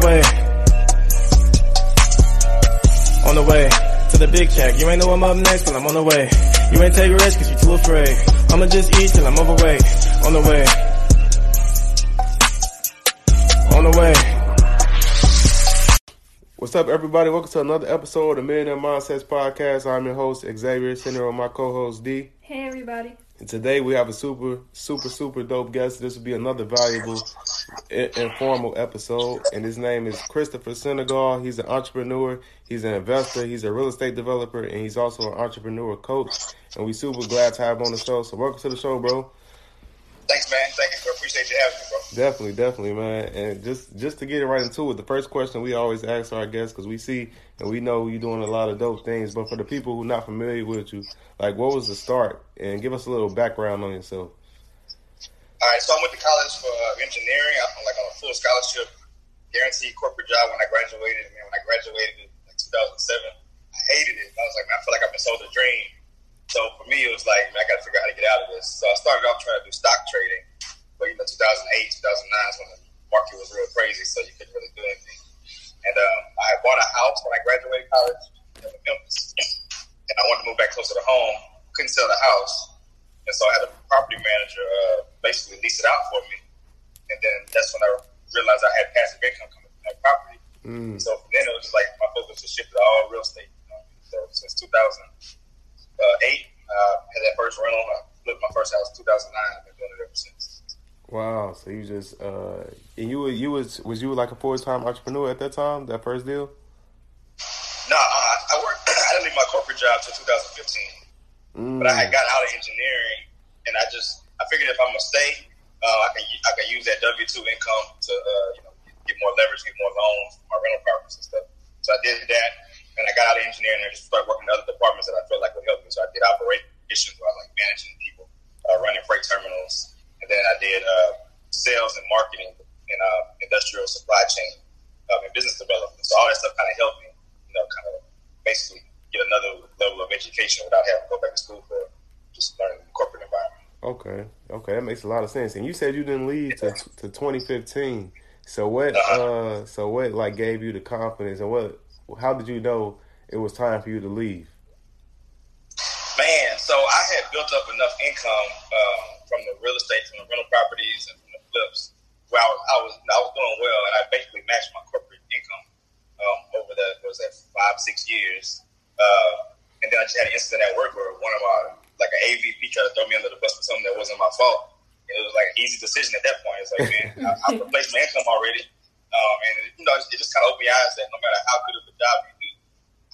The way. On the way to the big check. You ain't know I'm up next, but I'm on the way. You ain't take risks cause you too afraid. I'ma just eat till I'm overweight. On the way. On the way. What's up, everybody? Welcome to another episode of the Millionaire Mindsets Podcast. I'm your host, Xavier, sitting here with my co host, D. Hey everybody. And today we have a super, super, super dope guest. This will be another valuable, informal episode. And his name is Christopher Senegal. He's an entrepreneur, he's an investor, he's a real estate developer, and he's also an entrepreneur coach. And we super glad to have him on the show. So welcome to the show, bro. Thanks, man. Thank you. I appreciate you having me, bro. Definitely, definitely, man. And just just to get it right into it, the first question we always ask our guests because we see and we know you're doing a lot of dope things. But for the people who are not familiar with you, like what was the start? And give us a little background on yourself. All right, so I went to college for uh, engineering. I'm like on a full scholarship, guaranteed corporate job when I graduated. Man, when I graduated in like 2007, I hated it. I was like, man, I feel like I've been sold a dream. So for me, it was like, man, I got to figure out how to get out of this. So I started off trying to do stock trading, but you know, 2008, 2009 is when the market was real crazy, so you couldn't really do anything. And um, I bought a house when I graduated college in Memphis, and I wanted to move back closer to home. Couldn't sell the house, and so I had a property manager uh, basically lease it out for me. And then that's when I realized I had passive income coming from that property. Mm. So from then it was just like my focus was shifted to all real estate. You know? So since 2008, uh, had that first rental. I flipped my first house in 2009. I've been doing it ever since. Wow. So you just uh, and you were you was was you like a full time entrepreneur at that time? That first deal? No, uh, I worked. I didn't leave my corporate job till 2015. Mm. but I had got out of engineering, and I just I figured if I'm gonna stay, uh, I can I can use that W two income to uh, you know get more leverage, get more loans for my rental properties and stuff. So I did that, and I got out of engineering and I just started working in other departments that I felt like would help me. So I did operations, where I like managing people, uh, running freight terminals, and then I did uh, sales and marketing and uh, industrial supply chain um, and business development. So all that stuff kind of helped me, you know, kind of basically get another level of education without having to go back to school for just learning the corporate environment. Okay. Okay, that makes a lot of sense. And you said you didn't leave to to 2015. So what uh so what like gave you the confidence and what how did you know it was time for you to leave? Man, so I had built up enough income um, from the real estate, from the rental properties, and from the flips. Where I was, I was, I was doing well, and I basically matched my corporate income um, over the what was that five, six years. Uh, and then I just had an incident at work where one of my like an AVP tried to throw me under the bus for something that wasn't my fault. And It was like an easy decision at that point. It's like, man, I, I replaced my income already, um, and you know, it just kind of opened my eyes that no matter how good of a job you do,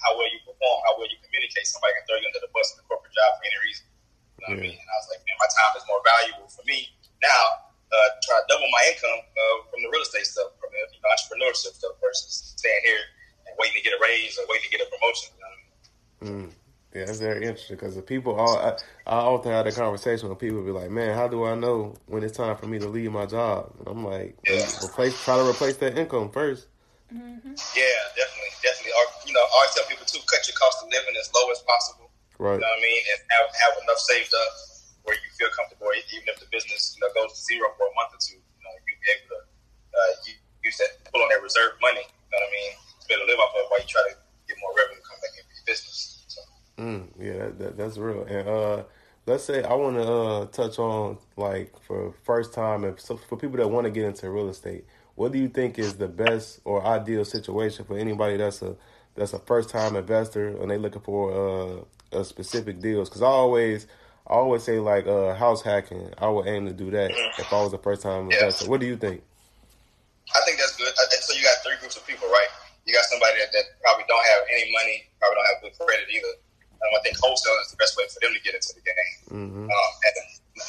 how well you perform, how well you communicate, somebody can throw you under the bus in a corporate job for any reason. You know what I mean? And I was like, man, my time is more valuable for me now. Uh, try to double my income uh, from the real estate stuff, from the you know, entrepreneurship stuff, versus staying here and waiting to get a raise or waiting to get a promotion. You know what I mean? Mm. Yeah, that's very interesting because the people all I, I often have a conversation with people be like, "Man, how do I know when it's time for me to leave my job?" And I'm like, Yeah. "Replace, try to replace that income first. Yeah, definitely, definitely. Or, you know, I always tell people too, cut your cost of living as low as possible. Right. You know what I mean? And have, have enough saved up where you feel comfortable, even if the business you know goes to zero for a month or two. You know, you'll be able to uh, use that, pull on that reserve money. You know what I mean? To be able to live off of while you try to get more revenue come back into your business. Mm, yeah, that, that, that's real. And uh, let's say I want to uh, touch on like for first time and so for people that want to get into real estate, what do you think is the best or ideal situation for anybody that's a that's a first time investor and they looking for uh, a specific deals? Because I always I always say like uh, house hacking. I would aim to do that mm-hmm. if I was a first time investor. What do you think? I think that's good. So you got three groups of people, right? You got somebody that, that probably don't have any money, probably don't have good credit either. Um, I think wholesaling is the best way for them to get into the game. Mm-hmm. Um, and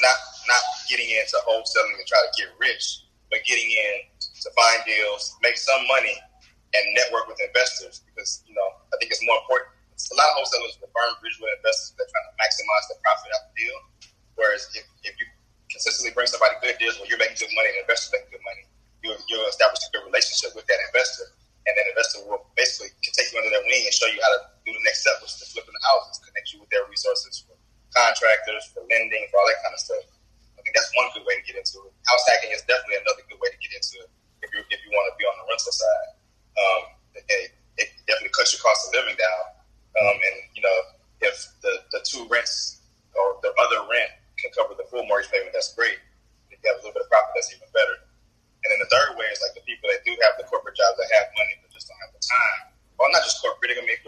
not not getting into wholesaling to try to get rich, but getting in to find deals, make some money, and network with investors. Because you know, I think it's more important. A lot of wholesalers will burn bridge with investors. They're trying to maximize the profit out of the deal. Whereas if, if you consistently bring somebody good deals where you're making good money and investors making good money, you you'll establish a good relationship with that investor, and that investor will basically can take you under their wing and show you how to do the next step, which is flipping the houses, connect you with their resources for contractors, for lending, for all that kind of stuff. I think that's one good way to get into it. House hacking is definitely another good way to get into it if you if you want to be on the rental side. Um, it, it definitely cuts your cost of living down, um, and you know if the the two rents or the other rent can cover the full mortgage payment, that's great. If you have a little bit of profit, that's even better. And then the third way is like the people that do have the corporate jobs that have money but just don't have the time. Well, not just corporate. It can be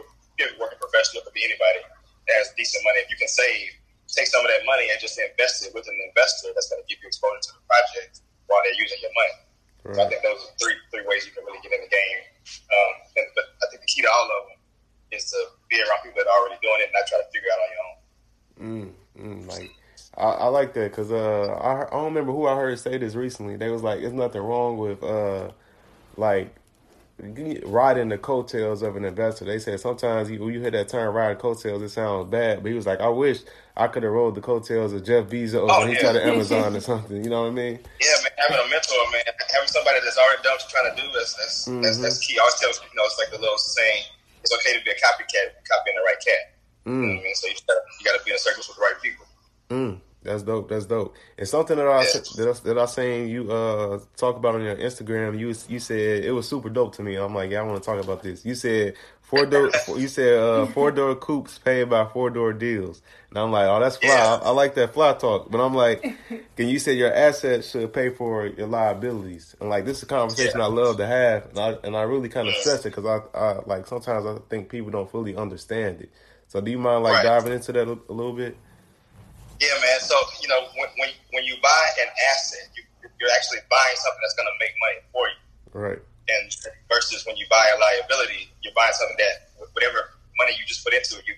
working professional. It could be anybody that has decent money. If you can save, take some of that money and just invest it with an investor that's going to give you exposure to the project while they're using your money. Right. So I think those are three three ways you can really get in the game. Um, and, but I think the key to all of them is to be around people that are already doing it and not try to figure it out on your own. Mm, mm, like I, I like that because uh, I, I don't remember who I heard say this recently. They was like, "There's nothing wrong with uh, like riding the coattails of an investor." They said sometimes you, when you hear that term "riding coattails," it sounds bad, but he was like, "I wish I could have rode the coattails of Jeff Bezos oh, when he tried to Amazon or something." You know what I mean? Yeah, man. Having a mentor, man, having somebody that's already done what you're trying to do is that's mm-hmm. that's, that's key. I always tell you know, it's like the little saying: "It's okay to be a copycat, copying the right cat." Mm. You know what I mean? So you got you got to be in circles with the right people. Mm. That's dope. That's dope. And something that I that I, that I seen you uh talk about on your Instagram, you you said it was super dope to me. I'm like, yeah, I want to talk about this. You said four door. you said uh, four door coupes paid by four door deals, and I'm like, oh, that's fly. Yeah. I, I, like that fly talk. But I'm like, can you say your assets should pay for your liabilities? And like, this is a conversation yeah. I love to have, and I and I really kind of stress it because I, I like sometimes I think people don't fully understand it. So do you mind like right. diving into that a, a little bit? Yeah, man. So you know, when when, when you buy an asset, you, you're actually buying something that's going to make money for you. Right. And versus when you buy a liability, you're buying something that whatever money you just put into it, you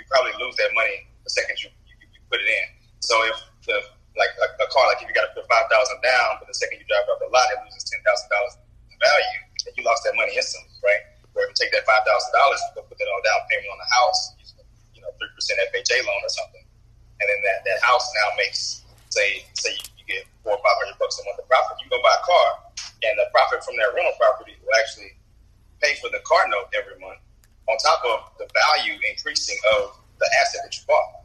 you probably lose that money the second you, you, you put it in. So if the like a, a car, like if you got to put five thousand down, but the second you drive off the lot, it loses ten thousand dollars in value, and you lost that money instantly, right? Or if you take that five thousand dollars, and put it on down payment on the house, you know, three percent FHA loan or something and then that, that house now makes say say you, you get four or five hundred bucks a month of profit. You go buy a car, and the profit from that rental property will actually pay for the car note every month, on top of the value increasing of the asset that you bought.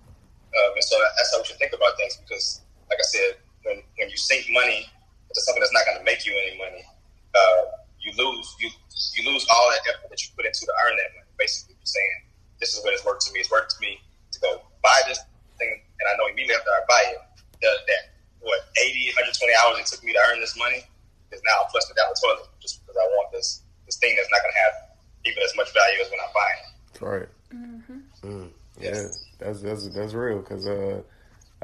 Um, and so that's how we should think about things because, like I said, when when you sink money into something that's not going to make you any money, uh, you lose you you lose all that effort that you put into to earn that money. Basically, you're saying this is what it's worked to me. It's worked to me to go buy this and I know immediately after I buy it, the, that what 80, 120 hours it took me to earn this money is now flushed down the toilet just because I want this this thing that's not going to have even as much value as when I'm buying it. Right. Mm-hmm. Mm. Yeah, that's that's that's real because uh,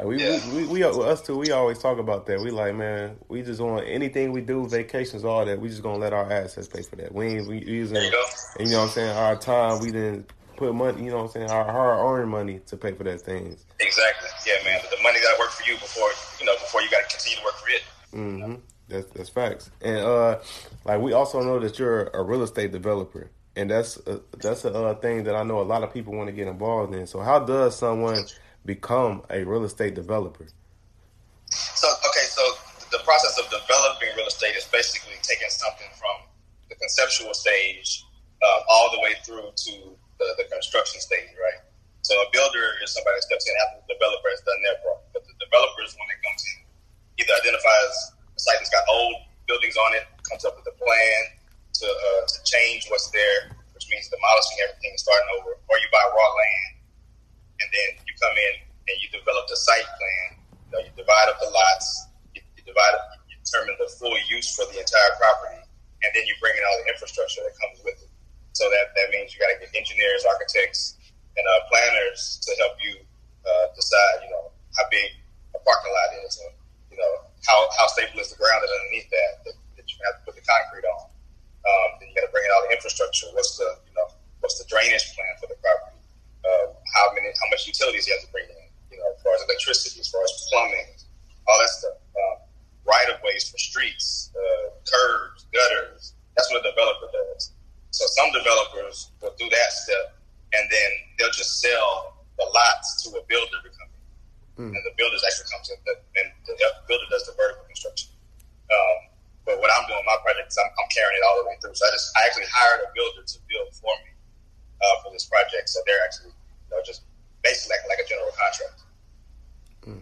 we, yeah. we, we, we us too. We always talk about that. We like man, we just want anything we do, vacations, all that. We just gonna let our assets pay for that. We ain't we using, you, and, you know what I'm saying. Our time, we didn't put money, you know what I'm saying, our hard earned money to pay for that things. Exactly. Yeah, man. But the money gotta work for you before you know, before you gotta continue to work for it. Mm-hmm. That's that's facts. And uh like we also know that you're a real estate developer. And that's a, that's a uh, thing that I know a lot of people want to get involved in. So how does someone become a real estate developer? So okay, so the process of developing real estate is basically taking something from the conceptual stage uh, all the way through to the, the construction stage, right? So a builder is somebody that steps in after the developer has done their part. But the developer is one that comes in, either identifies a site that's got old buildings on it, comes up with a plan to uh, to change what's there, which means demolishing everything and starting over, or you buy raw land, and then you come in and you develop the site plan. You, know, you divide up the lots, you, you divide up, you determine the full use for the entire property, and then you bring in all the infrastructure that comes with it. So that that means you got to get engineers, architects, and uh, planners to help you uh, decide, you know, how big a parking lot is, and you know how how stable is the ground underneath that that, that you have to put the concrete on. Um, then you got to bring in all the infrastructure. What's the you know what's the drainage plan for the property? Uh, how many how much utilities you have to bring in? You know, as far as electricity, as far as plumbing, all that stuff. Um, right of ways for streets, uh, curbs, gutters. That's what a developer does. So some developers will do that step, and then they'll just sell the lots to a builder to come in, mm. and the builders actually comes in, and the builder does the vertical construction. Um, but what I'm doing, my project, is I'm, I'm, carrying it all the way through. So I just I actually hired a builder to build for me uh, for this project. So they're actually you know, just basically like, like a general contract.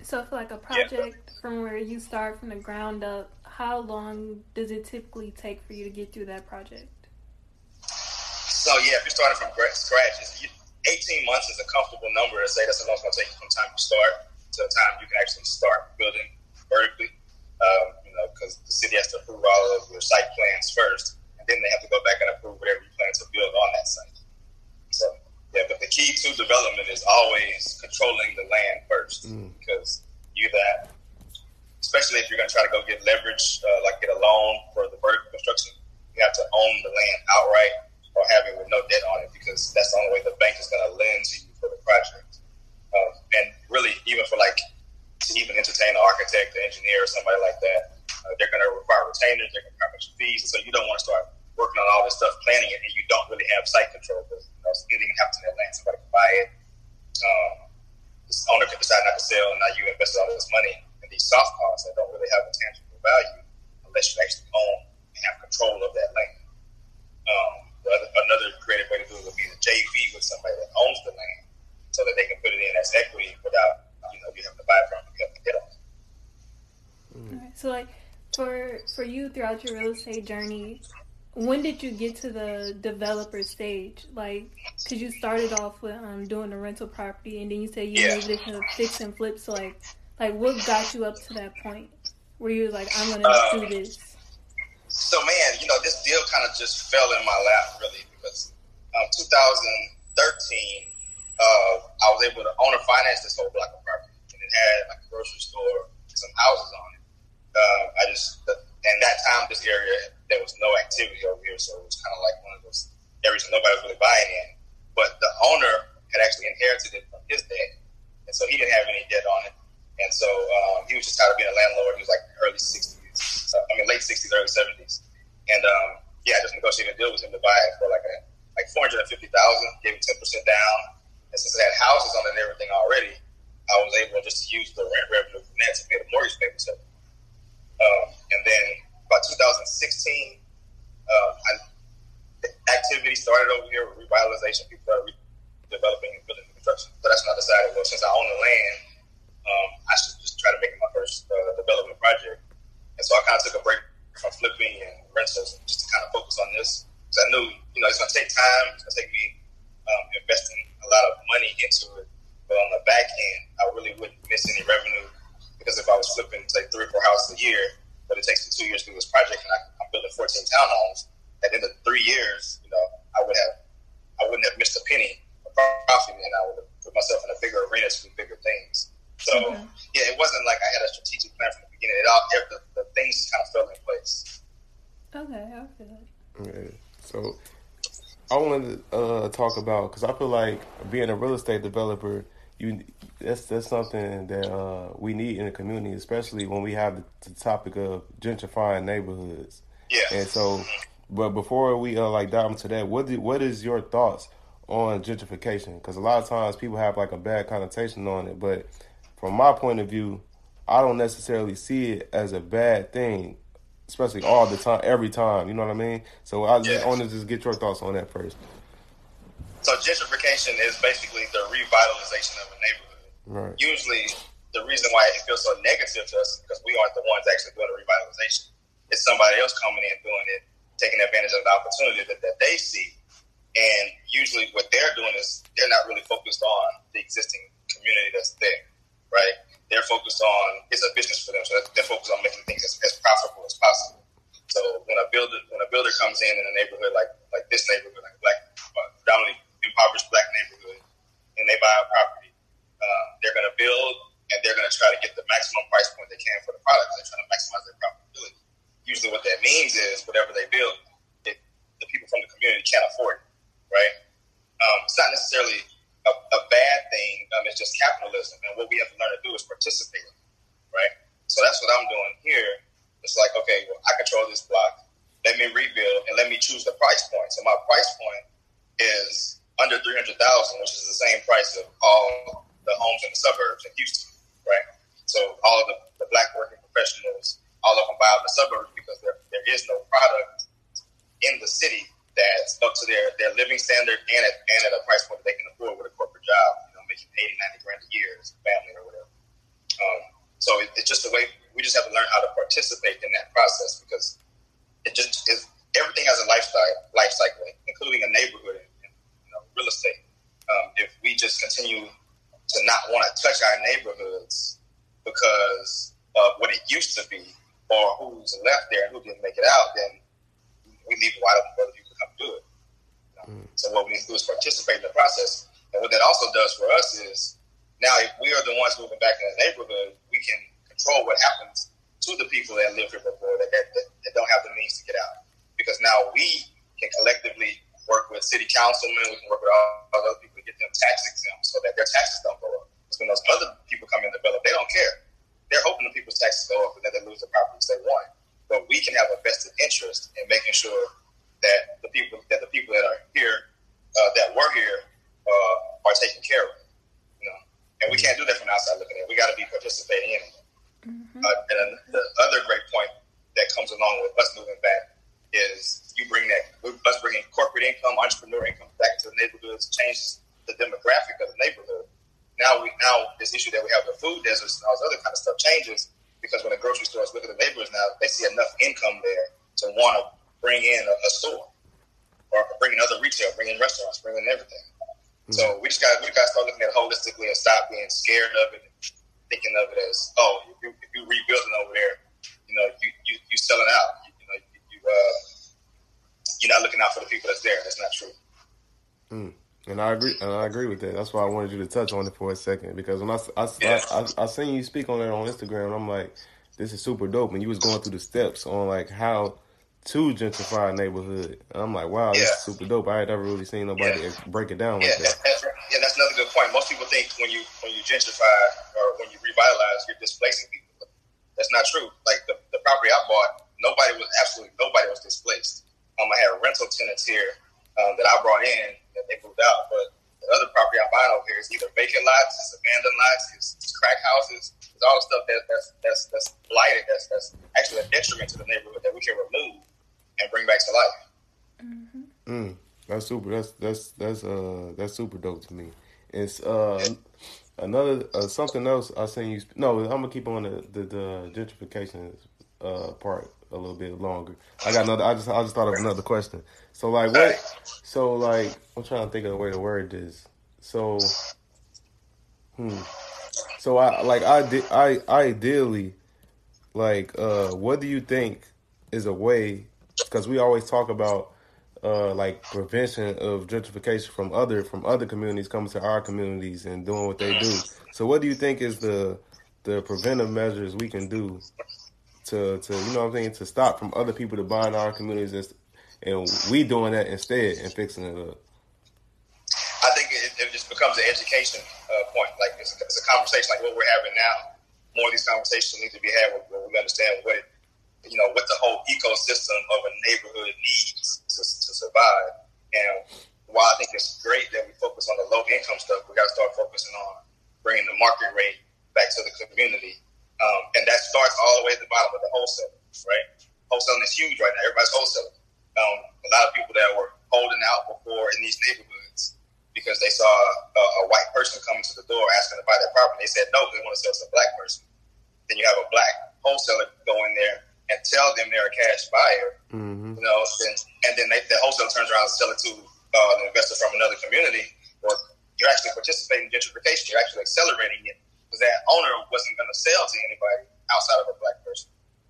So for like a project yeah. from where you start from the ground up, how long does it typically take for you to get through that project? So yeah, if you're starting from scratch, 18 months is a comfortable number to say that's how long it's going to take you from time you start to the time you can actually start building vertically. Um, you know, because the city has to approve all of your site plans first, and then they have to go back and approve whatever you plan to build on that site. So yeah, but the key to development is always controlling the land first, mm. because you that, especially if you're going to try to go get leverage, uh, like get a loan for the vertical construction, you have to own the land outright or have it with no debt on it, because that's the only way the bank is going to lend to you for the project. Um, and really, even for like to even entertain an architect, an engineer, or somebody like that, uh, they're going to require retainers, they're going to require fees, And so you don't want to start working on all this stuff, planning it, and you don't really have site control because you know, anything even happen to that land. Somebody can buy it. Um, this owner could decide not to sell, and now you invested all this money in these soft costs that don't really have a tangible value unless you actually own and have control of that land. Um, another creative way to do it would be the JV with somebody that owns the land so that they can put it in as equity without, you know, you having to buy it from them, you have to get on it. Mm. So, like, for for you throughout your real estate journey, when did you get to the developer stage? Like, because you started off with um, doing the rental property, and then you said you yeah. moved it to fix and flip. So, like, like what got you up to that point where you was like, I'm gonna um, do this? So, man, you know, this deal kind of just fell in my lap, really, because um, 2013, uh, I was able to owner finance this whole block of property, and it had like a grocery store, some houses on it. Uh, I just, and that time, this area there was no activity over here, so it was kind of like one of those areas that nobody was really buying in. But the owner had actually inherited it from his dad, and so he didn't have any debt on it. And so um, he was just tired of being a landlord. He was like early 60s, uh, I mean late 60s, early 70s. And um, yeah, I just negotiated a deal with him to buy it for like a, like 450,000, gave him 10% down. And since it had houses on it and everything already, I was able just to use the rent revenue from that to pay the mortgage payments. Um, and then by 2016, um, I, activity started over here with revitalization. People started developing and building construction. So that's when I decided, well, since I own the land, um, I should just try to make it my first uh, development project. And so I kind of took a break from flipping and rentals just to kind of focus on this. Because I knew, you know, it's going to take time. It's going to take me um, investing a lot of money into it. But on the back end, I really wouldn't miss any revenue because if I was flipping, say, three or four houses a year, but it takes me two years to do this project, and I, am building 14 townhomes. At the end of three years, you know, I would have, I wouldn't have missed a penny of profit, and I would have put myself in a bigger arena to do bigger things. So mm-hmm. yeah, it wasn't like I had a strategic plan from the beginning. It all, the, the things kind of fell in place. Okay, I feel like. Okay, so I wanted to uh, talk about because I feel like being a real estate developer you that's that's something that uh, we need in the community, especially when we have the, the, topic of gentrifying neighborhoods. Yeah. And so, but before we uh, like dive into that, what do, what is your thoughts on gentrification? Because a lot of times people have like a bad connotation on it, but from my point of view, I don't necessarily see it as a bad thing, especially all the time, every time. You know what I mean? So I, yeah. Want to just get your thoughts on that first. So gentrification is basically the revitalization of a neighborhood. Right. Usually, the reason why it feels so negative to us is because we aren't the ones actually doing the revitalization. It's somebody else coming in doing it, taking advantage of the opportunity that, that they see. And usually, what they're doing is they're not really focused on the existing community that's there, right? They're focused on it's a business for them, so they're focused on making things as, as profitable as possible. So when a builder when a builder comes in in a neighborhood like like this neighborhood, like black uh, predominantly impoverished black neighborhood, and they buy a property, uh, they're going to build and they're going to try to get the maximum price point they can for the product. They're trying to maximize their profitability. Usually, what that means is whatever they build, it, the people from the community can't afford it, right? Um, it's not necessarily a, a bad thing. Um, it's just capitalism, and what we have to learn to do is participate, right? So that's what I'm doing here. It's like, okay, well, I control this block. Let me rebuild and let me choose the price point. So my price point is under three hundred thousand, which is the same price of all the homes in the suburbs in Houston, right? So all of the, the black working professionals, all of them buy out the suburbs because there, there is no product in the city that's up to their, their living standard and at, and at a price point that they can afford with a corporate job, you know, making 80, 90 grand a year as a family or whatever. Um, so it, it's just a way we just have to learn how to participate in that process because it just is everything has a lifestyle life cycle, including a neighborhood and, you know, real estate. Um, if we just continue to not want to touch our neighborhoods because of what it used to be or who's left there and who didn't make it out, then we leave it wide open for people come do it. You know? mm. So what we need to do is participate in the process. And what that also does for us is now if we are the ones moving back in the neighborhood, we can control what happens to the people that live here before that, that, that don't have the means to get out. Because now we can collectively work with city councilmen, we can work with all other people to get them tax exempt so that their taxes don't go up. Because when those other people come in and develop, they don't care. They're hoping the people's taxes go up and then they lose the properties they want but we can have a vested interest in making sure that the people that the people that are here uh, that were here uh, are taken care of. You know, and we can't do that from outside looking in. We got to be participating in it. Mm-hmm. Uh, and the other great point that comes along with us moving back is you bring that us bringing corporate income, entrepreneur income back to the neighborhoods, changes the demographic of the neighborhood. Now we now this issue that we have with food deserts and all this other kind of stuff changes because when the grocery stores look at the neighborhoods now, they see enough income there to want to bring in a, a, store or bring in other retail, bring in restaurants, bring in everything. Mm-hmm. So we just got we got to start looking at it holistically and stop being scared of it, thinking of it as oh, if you, if you rebuilding over there, you know, you you, you selling out, you, you know, you, you uh, you're not looking out for the people that's there. That's not true. Mm. And I agree, and I agree with that. That's why I wanted you to touch on it for a second because when I, I, yeah. I, I, I, seen you speak on it on Instagram, I'm like, this is super dope. And you was going through the steps on like how to gentrify a neighborhood. And I'm like, wow, yeah. this is super dope. I had never really seen nobody yeah. break it down yeah, like that. That's, yeah, that's another good point. Most people think when you when you gentrify or when you revitalize, you're displacing people. That's not true. Like the, the property I bought, nobody was absolutely nobody was displaced. Um, I had rental tenants here um, that I brought in that they moved out. But the other property I'm buying over here is either vacant lots, it's abandoned lots, it's, it's crack houses, it's all the stuff that, that's that's that's blighted, that's that's actually a detriment to the neighborhood that we can remove and bring back to life. Mm-hmm. Mm, that's super. That's that's that's uh that's super dope to me. It's uh another uh, something else I seen you. No, I'm gonna keep on the the, the gentrification uh part a little bit longer. I got another. I just I just thought of another question. So like what? So like I'm trying to think of the way to word this. So, hmm. So I like I I ideally like uh what do you think is a way? Because we always talk about uh like prevention of gentrification from other from other communities coming to our communities and doing what they do. So what do you think is the the preventive measures we can do to to you know what I'm saying to stop from other people to buy in our communities and, and we doing that instead and fixing it up. I think it, it just becomes an education uh, point. Like it's a, it's a, conversation like what we're having now. More of these conversations need to be had where, we understand what it, you know what the whole ecosystem of a neighborhood needs to, to survive. And while I think it's great that we focus on the low income stuff, we got to start focusing on bringing the market rate back to the community um, and that starts all the way at the bottom with the wholesale, right? Wholesaling is huge right now. Everybody's wholesaling. Um, a lot of people that were holding out before in these neighborhoods because they saw a, a, white person coming to the door asking to buy their property. They said no, they want to sell to a black person. Then you have a black wholesaler go in there and tell them they're a cash buyer. Mm-hmm. You know, and, and then they, the wholesaler turns around and sell it to uh, an investor from another community. Or you're actually participating in gentrification. You're actually accelerating it because because that owner wasn't going to sell to anybody outside of a black person.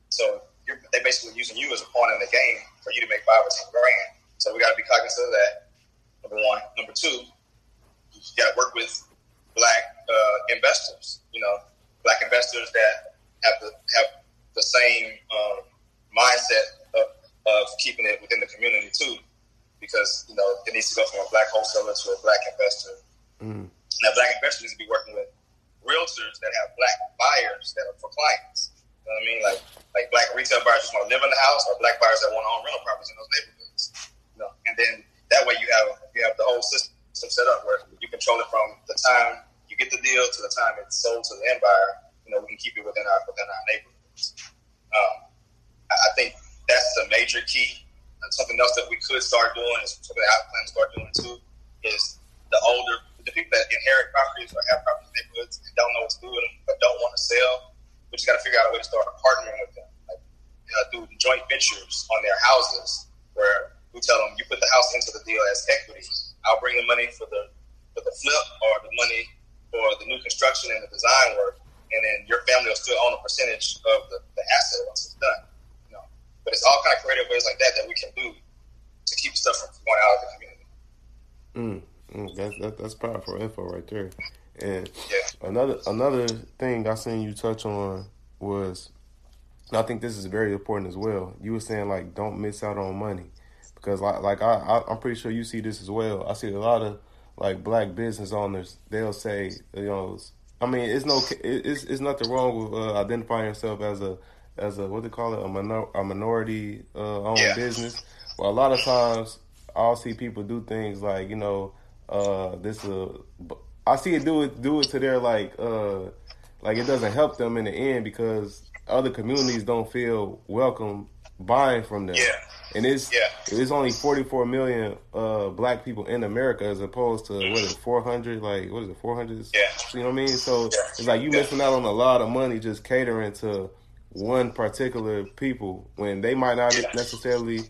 So they're basically using you as a pawn in the game for you to make five or ten grand. So we got to be cognizant of that. Number one. Number two, you got to work with black uh, investors. You know, black investors that have the have the same um, mindset of, of keeping it within the community too, because you know it needs to go from a black wholesaler to a black investor. Mm. Now, black investors need to be working with realtors that have black buyers that are for clients. You know what I mean? Like like black retail buyers just want to live in the house, or black buyers that want to own rental properties in those neighborhoods. You know, and then that way you have you have the whole system set up where you control it from the time you get the deal to the time it's sold to the end buyer. You know, we can keep it within our within our neighborhoods. Um, I think that's a major key. And something else that we could start doing is something I plan to start doing too is the older the people that inherit properties or have properties in neighborhoods and don't know what to do with them but don't want to sell. We just got to figure out a way to start partnering with them, like do joint ventures on their houses where we tell them you put the house into the deal as equity. I'll bring the money for the for the flip or the money for the new construction and the design work, and then your family will still own a percentage of the, the asset once it's done. You know, but it's all kind of creative ways like that that we can do to keep stuff from going out of the community. Mm. Mm, that's that, that's powerful info right there. And another another thing I seen you touch on was, I think this is very important as well. You were saying like don't miss out on money, because like like I, I I'm pretty sure you see this as well. I see a lot of like black business owners. They'll say you know, I mean it's no it's it's nothing wrong with uh, identifying yourself as a as a what they call it a minor a minority uh, owned yeah. business. Well, a lot of times I'll see people do things like you know uh this uh I see it do it do it to their like uh like it doesn't help them in the end because other communities don't feel welcome buying from them. Yeah. And it's yeah. it's only 44 million uh black people in America as opposed to what is it 400 like what is it 400 yeah. you know what I mean so yeah. it's like you yeah. missing out on a lot of money just catering to one particular people when they might not necessarily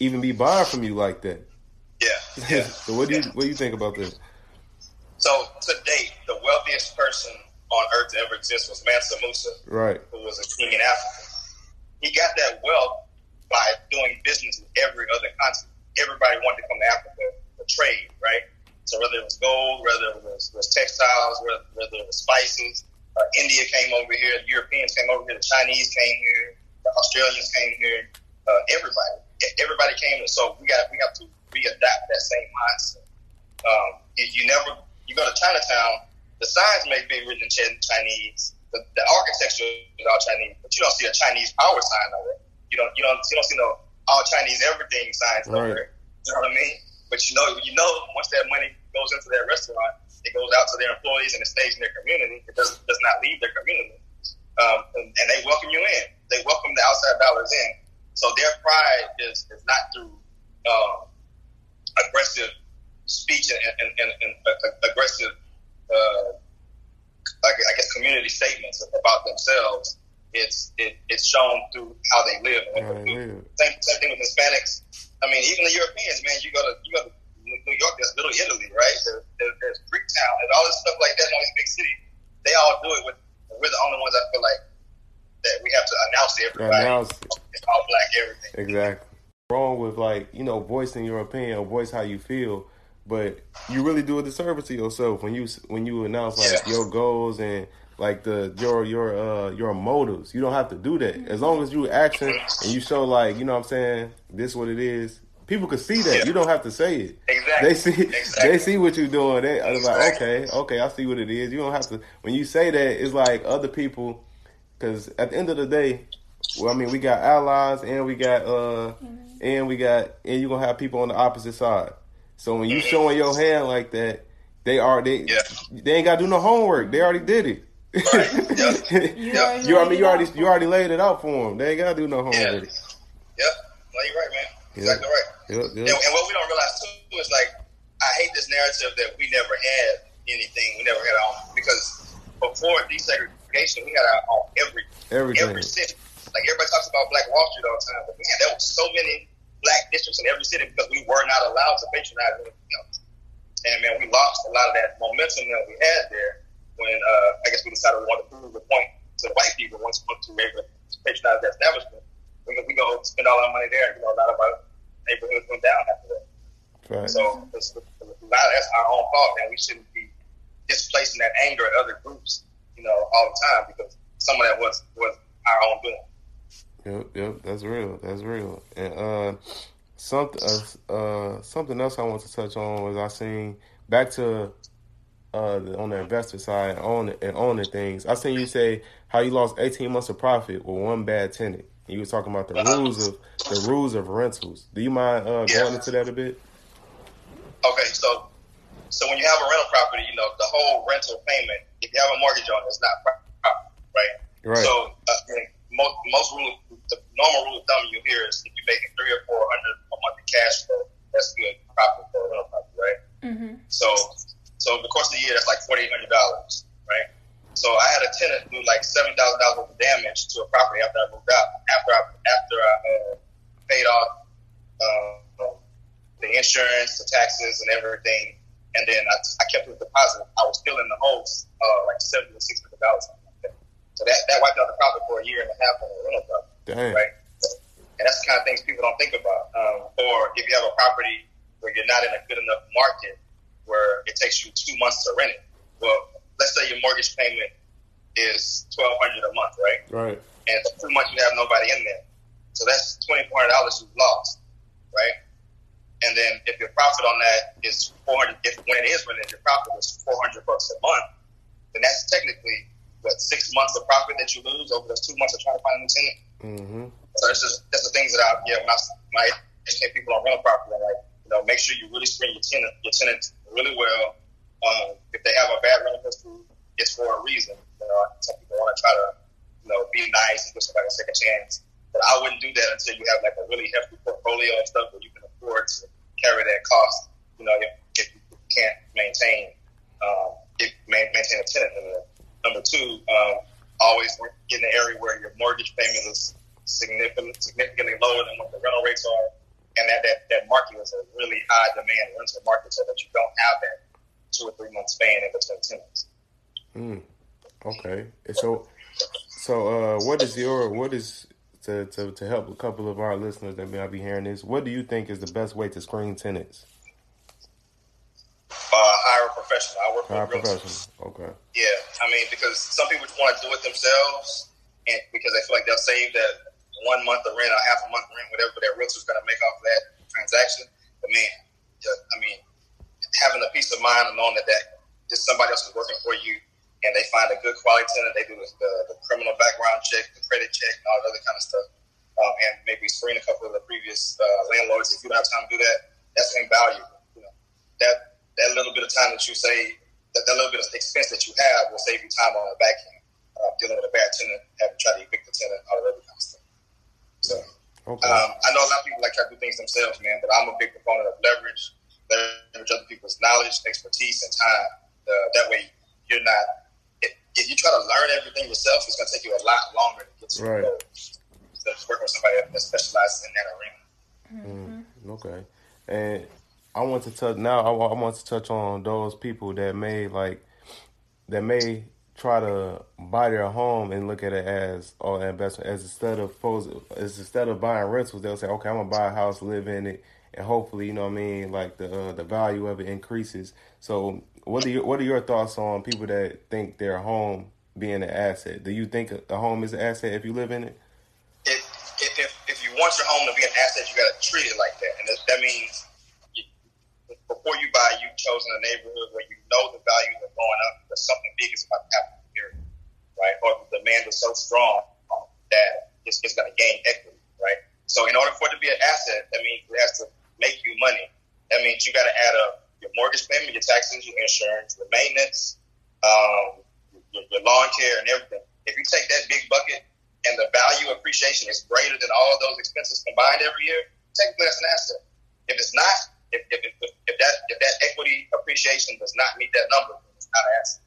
even be buying from you like that Yeah. so what do you what do you think about this? So to date, the wealthiest person on earth to ever exist was Mansa Musa, right? Who was a king in Africa. He got that wealth by doing business with every other continent. Everybody wanted to come to Africa for trade, right? So whether it was gold, whether it was, was textiles, whether, whether it was spices, uh, India came over here, the Europeans came over here, the Chinese came here, the Australians came here, uh, everybody, everybody came. So we got we have to readapt that same mindset. Um, you, you, never you go to Chinatown, the signs may be written in Chinese, the, the architecture is all Chinese, but you don't see a Chinese power sign over it. You don't you don't you don't see no all Chinese everything signs right. over it. You know what I mean? But you know you know once that money goes into their restaurant, it goes out to their employees and it stays in their community. It does does not leave their community. Um, and, and, they welcome you in. They welcome the outside dollars in. So their pride is, is not through um, aggressive speech and, and, and, and aggressive, uh, I guess, community statements about themselves. It's it, it's shown through how they live. And mm-hmm. same, same thing with Hispanics. I mean, even the Europeans, man. You go to you go to New York, there's Little Italy, right? There, there, there's Greektown, and all this stuff like that in all these big cities. They all do it with. We're the only ones I feel like that we have to announce to everybody. Announce it's all black everything. Exactly wrong with like you know voicing your opinion or voice how you feel but you really do a disservice to yourself when you when you announce like your goals and like the your your uh your motives. You don't have to do that. As long as you action and you show like you know what i'm saying this what it is people can see that. Yeah. you don't have to say it. Exactly. They see exactly. they see what you're doing. They are exactly. like okay okay i see what it is. You don't have to when you say that it's like other people because at the end of the day well i mean we got allies and we got uh mm-hmm and we got and you're gonna have people on the opposite side. So when you mm-hmm. showing your hand like that, they are they yeah. they ain't gotta do no homework. They already did it. Right. You, you I mean you already you already laid it out for them. They ain't gotta do no homework. Yeah. Yep. No, you're right, man. Exactly right. Yep, yep. And, and what we don't realize too is like I hate this narrative that we never had anything. We never had our own because before desegregation, we had our own every everything. every city. Like everybody talks about Black Wall Street all the time, but man, there was so many black districts in every city because we were not allowed to patronize anything else. And man, we lost a lot of that momentum that we had there when uh, I guess we decided we wanted to prove the point to the white people once we were able to patronize that establishment. We go, we go spend all our money there. You know, a lot of our neighborhoods went down after that. Right. So it's, a lot of that's our own fault, and we shouldn't be displacing that anger at other groups, you know, all the time because some of that was was our own doing. Yep, yep, that's real. That's real. And uh, something uh, uh, something else I want to touch on was I seen back to uh, on the investor side on and owning things. I seen you say how you lost eighteen months of profit with one bad tenant. You were talking about the Uh-huh. rules of the rules of rentals. Do you mind uh, Yeah. going into that a bit? Okay, so so when you have a rental property, you know the whole rental payment. If you have a mortgage on it, it's not property, right? Right. So uh, most most rule, the normal rule of thumb you hear is if you're making three or four hundred a month in cash flow, that's good profit for a rental property, right? Mm-hmm. So, so over the course of the year, that's like forty eight hundred dollars, right? So I had a tenant do like seven thousand dollars worth of damage to a property after I moved out. After I after I uh, paid off um, the insurance, the taxes, and everything, and then I, I kept the deposit. I was still in the hole, uh, like seventy to six hundred dollars. So that that wiped out the profit for a year and a half on the rental property Dang. right? And that's the kind of things people don't think about. Um, or if you have a property where you're not in a good enough market where it takes you two months to rent it. Well, let's say your mortgage payment is twelve hundred a month, right? Right. And for two months you have nobody in there, so that's twenty four hundred dollars you've lost, right? And then if your profit on that is four hundred, if when it is rented, your profit is four hundred bucks a month, then that's technically what six months of profit that you lose over those two months of trying to find a new tenant. Mm-hmm. So it's just that's the things that I yeah my my educate people on rental property. Like you know make sure you really screen your tenant your tenants really well. Um, if they have a bad rental history, it's for a reason. You know, some people want to try to you know be nice and give somebody a second chance, but I wouldn't do that until you have like a really hefty portfolio and stuff where you can afford to carry that cost. You know, if, if you can't maintain um, if, ma- maintain a tenant in there. Number two, um, always get in an area where your mortgage payment is significantly significantly lower than what the rental rates are, and that that, that market is a really high demand rental market, so that you don't have that two or three month span in between tenants. Mm. Okay. And So, so uh, what is your what is to, to to help a couple of our listeners that may not be hearing this? What do you think is the best way to screen tenants? Uh, hire a professional. I work Our with realtors. professional. Okay. Yeah, I mean, because some people just want to do it themselves, and because they feel like they'll save that one month of rent or half a month of rent, whatever that realtor's going to make off of that transaction. But man, I mean, having a peace of mind and knowing that that just somebody else is working for you, and they find a good quality tenant, they do the, the, criminal background check, the credit check, and all that other kind of stuff, um, and maybe screen a couple of the previous uh, landlords. If you don't have time to do that, that's invaluable. You know, that that little bit of time that you save, that, that little bit of expense that you have will save you time on the back end, uh, dealing with a bad tenant, having to try to evict the tenant, all that other kind of stuff. So Okay. um, I know a lot of people like try to do things themselves, man, but I'm a big proponent of leverage, leverage other people's knowledge, expertise, and time. Uh, that way, you're not. If, you try to learn everything yourself, it's going to take you a lot longer to get to Right. the of working with somebody that specializes in that arena. Okay. And I want to touch now. I, I want to touch on those people that may like that may try to buy their home and look at it as oh an investment as instead of as instead of buying rentals they'll say okay I'm gonna buy a house live in it and hopefully you know what I mean like the uh, the value of it increases. So what are your what are your thoughts on people that think their home being an asset? Do you think a, home is an asset if you live in it? if, if, if, if you want your home to be an asset, you got to treat it like that. And that, that means you, before you buy, you've chosen a neighborhood where you know the values are going up, but something big is about to happen here, right? Or the demand is so strong that it's, it's going to gain equity, right? So in order for it to be an asset, that means it has to make you money. That means you got to add up your mortgage payment, your taxes, your insurance, your maintenance, um, your, your lawn care, and everything. If you take that big bucket and the value appreciation is greater than all those expenses combined every year, technically that's an asset. If it's not, if, if, if, if that if that equity appreciation does not meet that number, it's not an asset.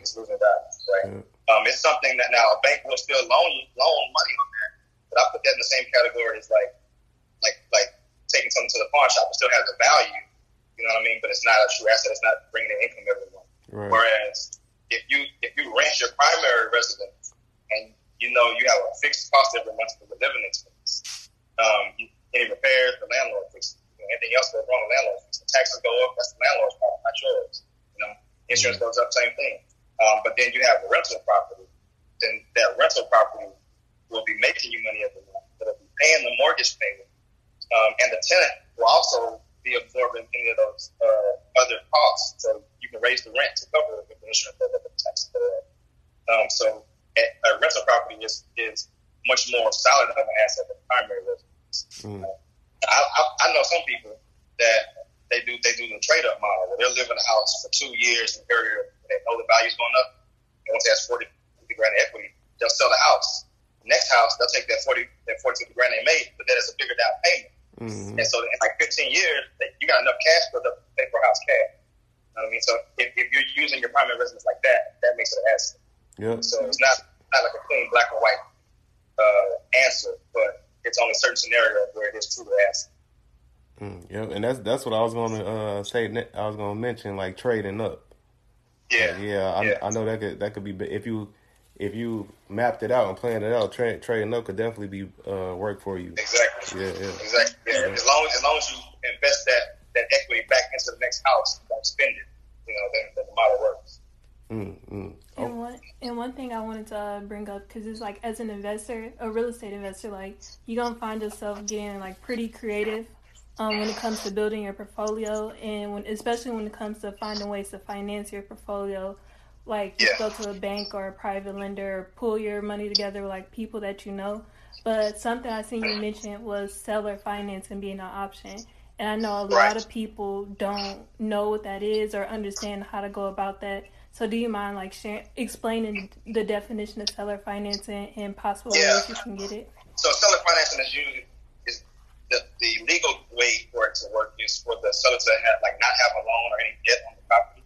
It's losing value, right? Um, it's something that now a bank will still loan you loan money on that, but I put that in the same category as like like like taking something to the pawn shop. It still has a value, you know what I mean? But it's not a true asset. It's not bringing in income every month. Right. Whereas if you if you rent your primary residence and you know you have a fixed cost every month for the living expense, um, any repairs, the landlord fixes. You know, anything else goes wrong, the landlord fixes. The taxes go up, that's the landlord's problem, not yours. You know, insurance mm-hmm. goes up, same thing. Um, but then you have a rental property, then that rental property will be making you money every month. It'll be paying the mortgage payment, um, and the tenant will also be absorbing any of those uh, other costs. So you can raise the rent to cover the insurance that the taxes go up. Um, so a, a rental property is, is much more solid of an asset than primary residence. Mm. Uh, I, I, I know some people that they do they do the trade up model where they'll live in a house for two years in an area they know the value's going up. And once they have 40, 50 grand equity, they'll sell the house. Next house, they'll take that 40, that 40, grand they made, but that is a bigger down payment. Mm-hmm. And so in like 15 years, you got enough cash for the a house cash. You know what I mean? So if, if you're using your primary residence like that, that makes it an asset. Yeah. So it's not, not like a clean black or white uh, answer, but it's only a certain scenarios where it is truly asset. Mm, yeah, and that's that's what I was going to uh, say. I was going to mention like trading up. Yeah, yeah, I, yeah. I know that could that could be if you if you mapped it out and planned it out, tra- trading up could definitely be uh, work for you. Exactly. Yeah, yeah. Exactly. Yeah. yeah. As long as as long as you invest that that equity back into the next house, don't spend it. You know, then, then the model works. Mm, mm. Oh. And one and one thing I wanted to uh, bring up because it's like as an investor, a real estate investor, like you're gonna find yourself getting like pretty creative um, when it comes to building your portfolio, and when especially when it comes to finding ways to finance your portfolio, like yeah. go to a bank or a private lender, or pull your money together like people that you know. But something I seen you mm-hmm. mention was seller financing being an option. And I know a right. lot of people don't know what that is or understand how to go about that. So do you mind like sharing, explaining the definition of seller financing and possible yeah. ways you can get it? So seller financing is usually the, the legal way for it to work is for the seller to have like not have a loan or any debt on the property,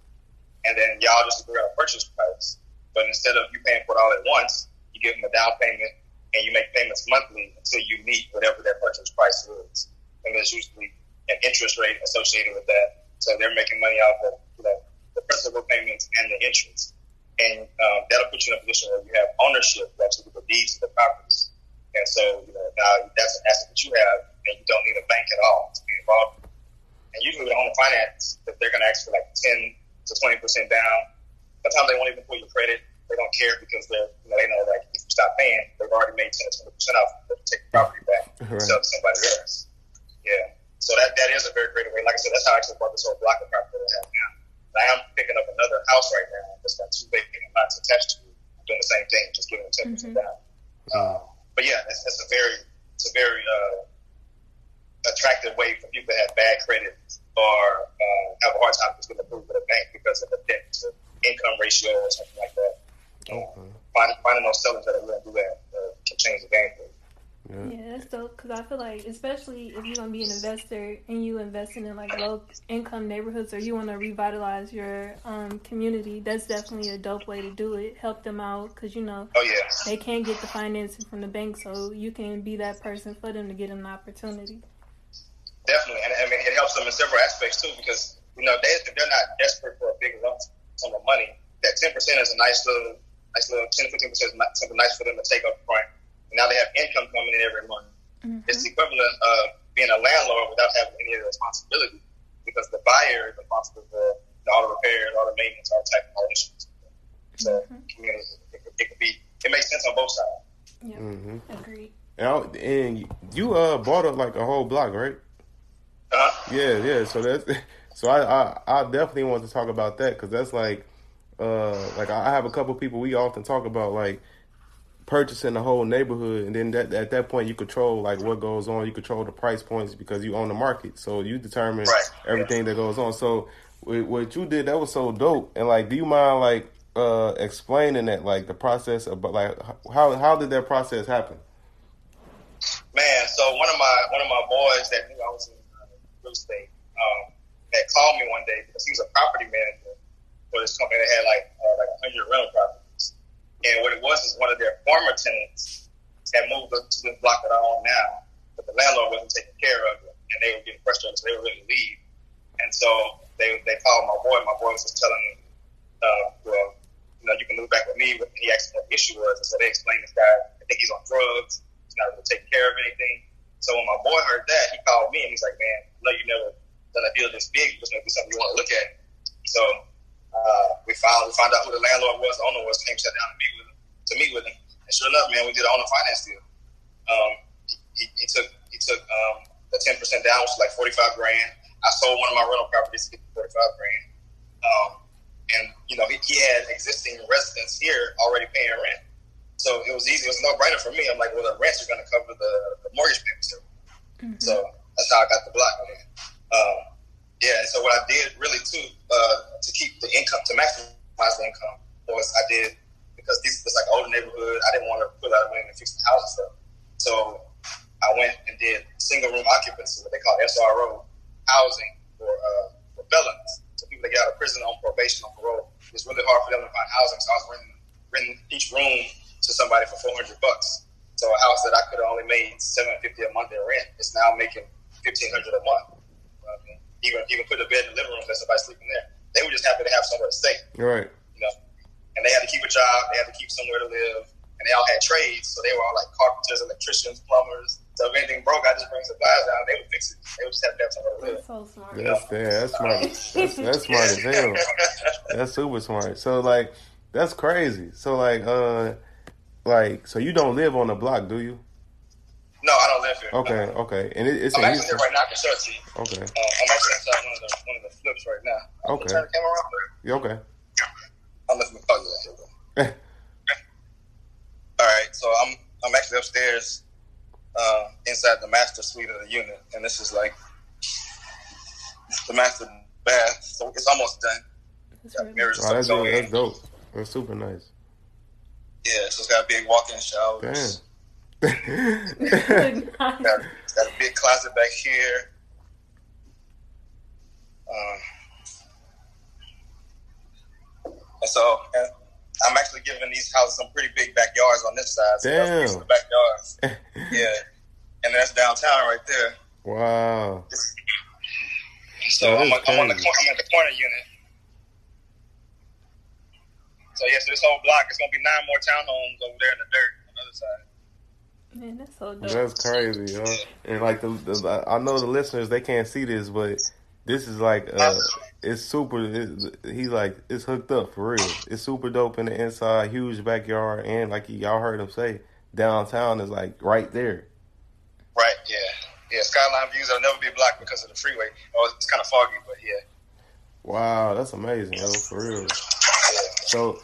and then y'all just agree on purchase price. But instead of you paying for it all at once, you give them a down payment and you make payments monthly until you meet whatever their purchase price is. And there's usually an interest rate associated with that, so they're making money off of you know the principal payments and the interest. And um, that'll put you in a position where you have ownership, actually, the deeds to the properties. And so, you know, now that's an asset that you have and you don't need a bank at all to be involved. And usually with owner finance, they're going to ask for like 10 to 20% down. Sometimes they won't even pull your credit. They don't care because they're, you know, they know that if you stop paying, they've already made 10 to 20% off. They'll take the property back and sell to somebody else. Yeah. So that, that is a very great way. Like I said, that's how I actually bought this whole block of property that I have now. I am picking up another house right now that's got two vacant lots attached to it. I'm doing the same thing, just giving them 10% mm-hmm. down. Um, but yeah, it's, it's a very, it's a very, uh, attractive way for people that have bad credit or uh, have a hard time just getting approved with a bank because of the debt to income ratio or something like that. Okay. Finding, finding those sellers that are willing to do that uh, can change the game for you. Yeah. yeah, that's dope. Because I feel like, especially if you're gonna be an investor and you investing in like low income neighborhoods, or you want to revitalize your um, community, that's definitely a dope way to do it. Help them out because you know, oh yeah, they can't get the financing from the bank, so you can be that person for them to get them an opportunity. Definitely, and I mean it helps them in several aspects too because you know they they're not desperate for a big lump sum of money. That ten percent is a nice little nice little 10 15 percent is something nice for them to take up front. And now they have income coming in every month. Mm-hmm. It's the equivalent of being a landlord without having any of the responsibility because the buyer is responsible for all the repairs, all the maintenance, all the type of all issues. So mm-hmm. you know, it, it, could be it makes sense on both sides. Yeah, mm-hmm. agreed. And, and you uh bought up like a whole block, right? Yeah, yeah. So that's so I, I I definitely want to talk about that because that's like uh like I have a couple people we often talk about like purchasing the whole neighborhood and then that, at that point you control like what goes on you control the price points because you own the market so you determine right. everything that goes on so what you did that was so dope and like do you mind like uh explaining that like the process of like how how did that process happen man so one of my one of my boys that knew i was in real estate um, had called me one day because he was a property manager for this company that had like uh, like 100 rental properties. And what it was is one of their former tenants had moved to the block that I own now, but the landlord wasn't taking care of it, and they were getting frustrated, so they were ready to leave. And so they they called my boy. My boy was just telling me, uh, well, you know, you can move back with me. And he asked what the issue was. And so they explained this guy, I think he's on drugs. He's not really taking care of anything. So when my boy heard that, he called me and he's like, man, I know you never done a deal this big. This may be something you want to look at. So uh, we found we found out who the landlord was, the owner was, came sat down to meet with him, to meet with him. And sure enough, man, we did an owner finance deal. Um, he, he took he took um, the ten percent down, which was like forty five grand. I sold one of my rental properties to get forty five grand. Um, and you know, he, he had existing residents here already paying rent. So it was easy. It was a no brainer for me. I'm like, well, the rents are going to cover the, the mortgage payments. Mm-hmm. So that's how I got the block on it. Um, yeah. So what I did really too uh, to keep the income to maximize the income was I did because this was like older neighborhood. I didn't want to put out a lot of money to fix the houses up. So I went and did single room occupancy, what they call SRO housing for uh, for felons. So people that get out of prison on probation on parole. It's really hard for them to find housing. So I was renting, renting each room to somebody for four hundred bucks. So a house that I could have only made seven fifty a month in rent is now making fifteen hundred a month. You know I mean? Even even put a bed in the living room, let somebody sleeping there. They were just happy to have somewhere to stay. Right. You know, and they had to keep a job. They had to keep somewhere to live, and they all had trades. So they were all like carpenters, electricians, plumbers. So if anything broke, I just bring supplies down. They would fix it. They would just have to have somewhere to live. That's so smart. That's yeah, that's smart. That's, that's smart as hell. That's super smart. So like, that's crazy. So like, uh, like, so you don't live on the block, do you? No, I don't live here. Okay, no. okay, and it, it's I'm actually here right now. I can show it to you. Okay. Uh, I'm actually inside one of the one of the flips right now. Okay. Turn the camera around. Yeah, okay. I'm listening. Oh yeah, here we. All right, so I'm I'm actually upstairs, uh, inside the master suite of the unit, and this is like the master bath. So it's almost done. That's Got mirrors Oh, that's, to dope. that's dope. That's super nice. Yeah, so it's got a big walk-in shower. Damn. It's got, it's got a big closet back here. Um, and so and I'm actually giving these houses some pretty big backyards on this side. So Damn. these the backyards. Yeah, and that's downtown right there. wow. So I'm, is I'm on the I'm at the corner unit. So yes, this whole block is gonna be nine more townhomes over there in the dirt on the other side. Man, that's so dope. That's crazy, yo. And like the, the, I know the listeners they can't see this, but this is like uh, it's super. It, he's like it's hooked up for real. It's super dope in the inside, huge backyard, and like y'all heard him say, downtown is like right there. Right. Yeah. Yeah. Skyline views will never be blocked because of the freeway. Oh, it's kind of foggy, but yeah. Wow, that's amazing, yo, for real. So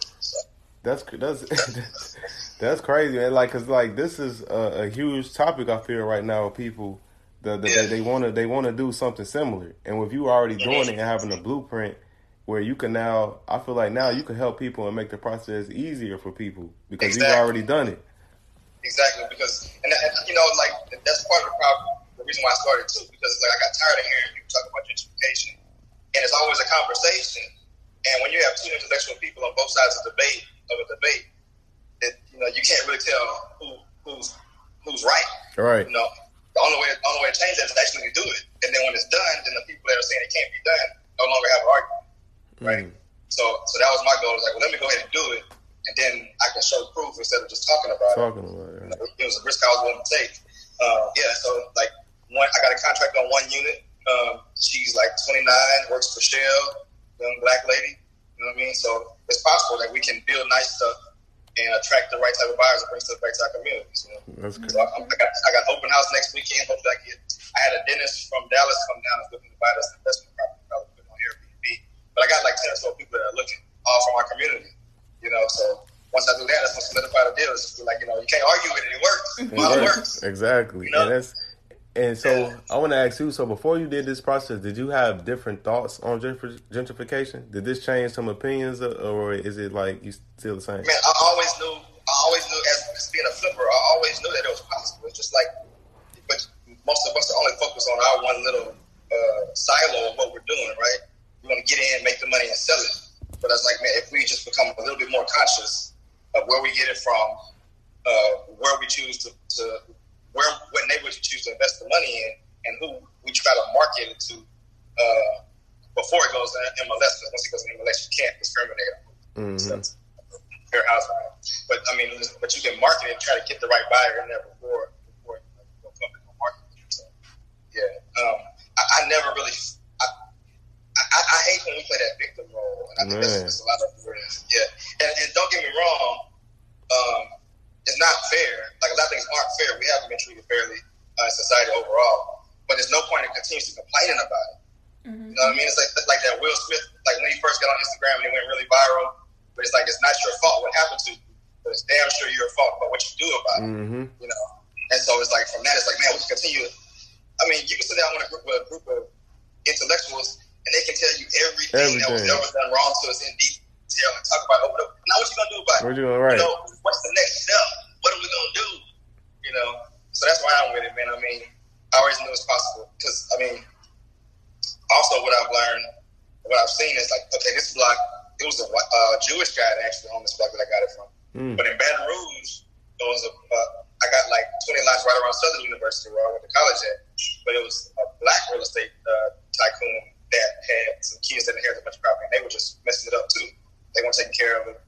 that's that's that's crazy, man. Like, cause like this is a, a huge topic I feel right now. with People that that Yeah. they, they want to they want to do something similar, and with you already doing it and having a blueprint where you can now, I feel like now you can help people and make the process easier for people because you've already done it. Exactly. Because and, and you know, like that's part of the problem. The reason why I started too, because like I got tired of hearing people talk about gentrification, and it's always a conversation. And when you have two intellectual people on both sides of the debate of a debate, it, you know, you can't really tell who who's who's right. Right. You know, the only way the only way to change that is actually to do it. And then when it's done, then the people that are saying it can't be done no longer have an argument. Right. Mm. So so that was my goal. It was like, well, let me go ahead and do it, and then I can show proof instead of just talking about it. Talking about it. Right. It was a risk I was willing to take. Uh, yeah, so like one, I got a contract on one unit. Um, she's like 29, works for Shell, young black lady. You know what I mean? So it's possible that we can build nice stuff and attract the right type of buyers and bring stuff back to our communities. You know? That's So. I, I got I got open house next weekend. Hopefully, I get. I had a dentist from Dallas come down and looking to buy this investment property. Put it on Airbnb. But I got like ten or twelve people that are looking, all from our community. You know, so once I do that, that's gonna solidify the deal. It's just like you know, you can't argue with it. It works. It Well, it works. works. Exactly. You know? And that's and so I want to ask you. So before you did this process, did you have different thoughts on gentrification? Did this change some opinions, or- or is it like you still the same? Man, I always knew. I always knew as, as being a flipper. I always knew that it was possible. It's just like, but most of us are only focused on our one little uh, silo of what we're doing. Right? We want to get in, make the money, and sell it. But I was like, man, if we just become a little bit more conscious of where we get it from, uh, where we choose to, to where what neighborhoods we choose to invest the money in, and who we try to market it to uh, before it goes to MLS. Because once it goes to MLS, you can't discriminate. on fair housing. But I mean, but you can market it and try to get the right buyer in there before before you know, come to market. So yeah, um, I, I never really. I, I, I hate when we play that victim role, and I think that's, that's a lot of. Yeah, and, and don't get me wrong, um, it's not fair. Like a lot of things aren't fair. We haven't been treated fairly uh, in society overall. But there's no point in continuously complaining about it. Mm-hmm. You know what I mean? It's like like that Will Smith, like when he first got on Instagram and he went really viral. But it's like it's not your fault what happened to you, but it's damn sure your fault about what you do about it. Mm-hmm. You know, and so it's like from that, it's like man, we can continue. I mean, you can sit down with a group with a group of intellectuals, and they can tell you everything, everything. that was ever done wrong to us in detail and talk about over. Now, what you gonna do about it? What you doing right? You know, what's the next step? What are we gonna do? You know, so that's why I'm with it, man. I mean, I always knew it's possible because I mean, also what I've learned, what I've seen is like, okay, this block, it was a uh, Jewish guy that actually owned this block that I got it from. Mm. But in Baton Rouge, it was a, uh, I got like 20 lots right around Southern University where I went to college at. But it was a black real estate uh, tycoon that had some kids that inherited a bunch of property, and they were just messing it up too. They weren't taking care of it.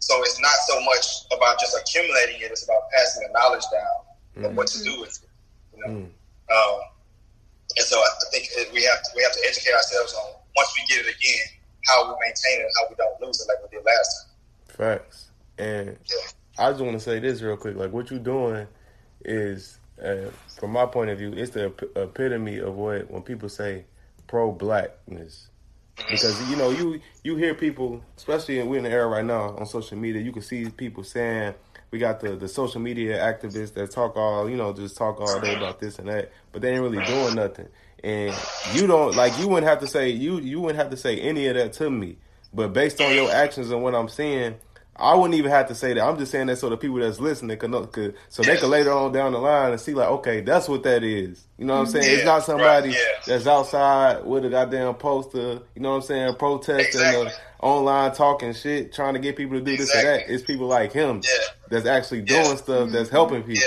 So it's not so much about just accumulating it; it's about passing the knowledge down mm. of what to do with it. You know. Mm. Um, and so I think we have to we have to educate ourselves on once we get it again, how we maintain it, how we don't lose it like we did last time. Facts. And yeah. I just want to say this real quick: like what you're doing is, uh, from my point of view, it's the epitome of what when people say pro-blackness. Because you know you you hear people, especially we're in the era right now on social media, you can see people saying we got the the social media activists that talk all you know just talk all day about this and that, but they ain't really doing nothing. And you don't like you wouldn't have to say you you wouldn't have to say any of that to me, but based on your actions and what I'm seeing. I wouldn't even have to say that. I'm just saying that so the people that's listening can, could, so they can later on down the line and see like, okay, that's what that is. You know what I'm saying? Yeah, it's not somebody right, yeah. that's outside with a goddamn poster. You know what I'm saying? Protesting, exactly. online talking shit, trying to get people to do exactly. this or that. It's people like him yeah. that's actually doing stuff that's helping people.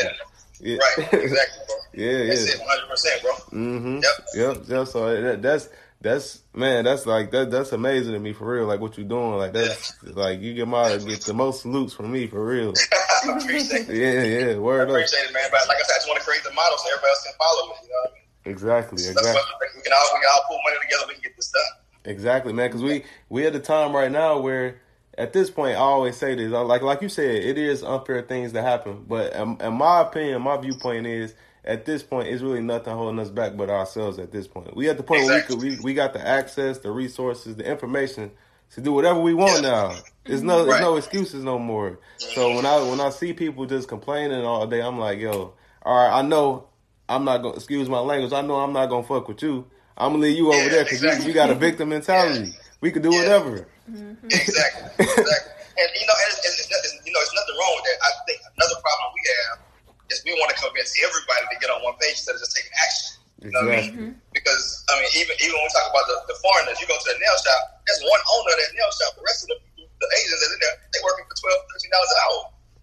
Yeah. Right. Exactly, bro. yeah, that's yeah. it. 100, percent bro. Mm-hmm. Yep. Yep. Yep. So that, that's that's man, that's like that. That's amazing to me for real. Like what you're doing, like that's yeah. like you get my get the most salutes from me for real. appreciate it. Yeah, yeah. Word I appreciate up. it, man. But like I said, I just want to create the model so everybody else can follow it. You know what I mean? Exactly. So exactly. we can all we can all pull money together. We can get this done. Exactly, man. Because we we at the time right now where at this point I always say this like like you said it is unfair things that happen. But in, in my opinion, my viewpoint is at this point, it's really nothing holding us back but ourselves. At this point, we at the point exactly. where we could we, we got the access, the resources, the information to do whatever we want yeah. now. There's no right. there's no excuses no more. So when I when I see people just complaining all day, I'm like, yo, all right, I know I'm not gonna excuse my language. I know I'm not gonna fuck with you. I'm gonna leave you over there because exactly. you, you, got a victim mentality. Yeah. We could do yeah. whatever. Mm-hmm. Exactly. exactly. And you know, and it's, it's, it's, you know, there's nothing wrong with that. I think another problem we have is we want to convince everybody to get on one page instead of just taking action. You know exactly. what I mean? Mm-hmm. Because I mean, even even when we talk about the, the foreigners, you go to a nail shop. There's one owner of that nail shop. The rest of the the Asians that in there, they working for 12 dollars an hour.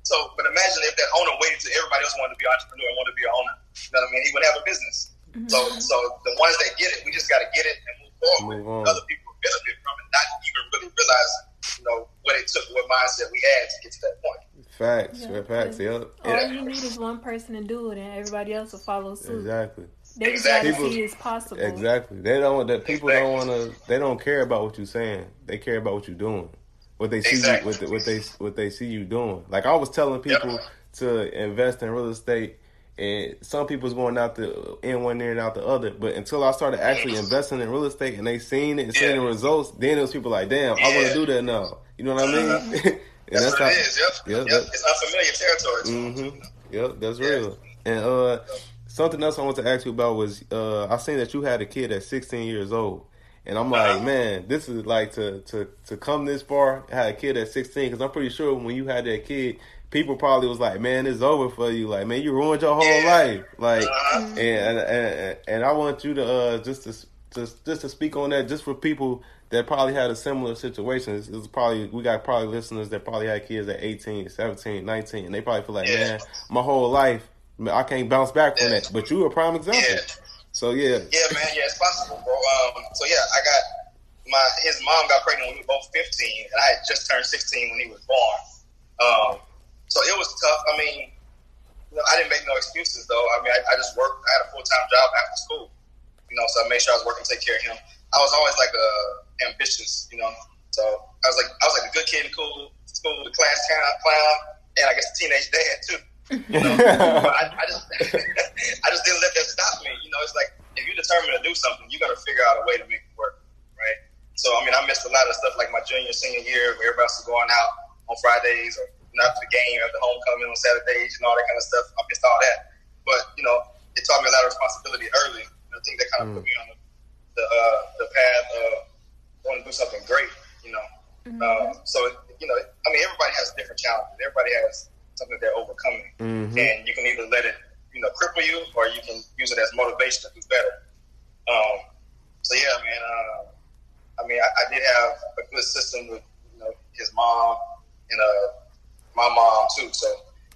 So, but imagine if that owner waited till everybody else wanted to be an entrepreneur and wanted to be an owner. You know what I mean? He would have a business. Mm-hmm. So, so the ones that get it, we just got to get it and move forward. Move Other people benefit from it, not even really realize, you know, what it took, what mindset we had to get to that point. Facts, yeah. facts, yep. All yeah. you need is one person to do it, and everybody else will follow suit. Exactly. They exactly. gotta see it's possible. Exactly. They don't. That people exactly. don't want to. They don't care about what you're saying. They care about what you're doing. What they see. Exactly. You, what, the, what they what they see you doing. Like I was telling people yep. to invest in real estate. And some people's going out the in one ear and out the other. But until I started actually investing in real estate and they seen it and yeah. seeing the results, then those people like, damn, yeah. I want to do that now. You know what I mean? Uh-huh. that's, that's, what how, it is. Yep. Yep. yep. It's unfamiliar territory. Mm-hmm. Yep. That's yeah. real. And uh, something else I want to ask you about was uh, I seen that you had a kid at 16 years old. And I'm like, uh-huh. man, this is like to to to come this far, had a kid at 16, because I'm pretty sure when you had that kid, people probably was like, man, it's over for you. Like, man, you ruined your whole yeah. life. Like, uh-huh. and, and and I want you to uh, just to just just to speak on that, just for people that probably had a similar situation. It's, it's, probably we got probably listeners that probably had kids at 18, 17, 19, and they probably feel like, yeah. man, my whole life I can't bounce back from yeah. that. But you a prime example. So yeah. Yeah, man. Yeah, it's possible, bro. Um, so yeah, I got my his mom got pregnant when we were both 15, and I had just turned 16 when he was born. Um, so it was tough. I mean, you know, I didn't make no excuses though. I mean, I, I just worked. I had a full time job after school. You know, so I made sure I was working to take care of him. I was always like a ambitious, you know. So I was like I was like a good kid in school, school, the class clown, clown, and I guess a teenage dad too. You know, I, I just I just didn't let that stop me. You know, it's like if you're determined to do something, you got to figure out a way to make it work, right? So I mean, I missed a lot of stuff like my junior, senior year, where everybody was going out on Fridays or not the game, after homecoming on Saturdays, and all that kind of stuff. I missed all that, but you know, it taught me a lot of responsibility early. And I think that kind of mm. put me on the the, uh, the path of wanting to do something great. You know, mm-hmm. uh, so you know, I mean, everybody has different challenges. Everybody has something they're overcoming, mm-hmm. and you can either let it, you know, cripple you, or you can use it as motivation to do better. Um, so yeah, man. Uh, I mean, I, I, did have a good system with you know his mom and uh, my mom too. So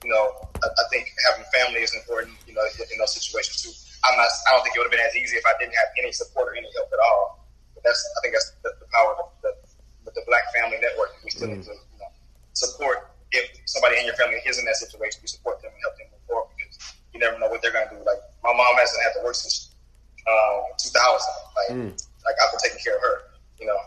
you know, I, I think having family is important. You know, in those situations too. I'm not. I don't think it would have been as easy if I didn't have any support or any help at all. But that's. I think that's the, the power of the, the, the Black Family Network. We still mm. need to you know, support if somebody in your family is in that situation, We support them and help them move forward because you never know what they're going to do. Like my mom hasn't had to work since um, 2000. Like, mm. like I've been taking care of her. You know,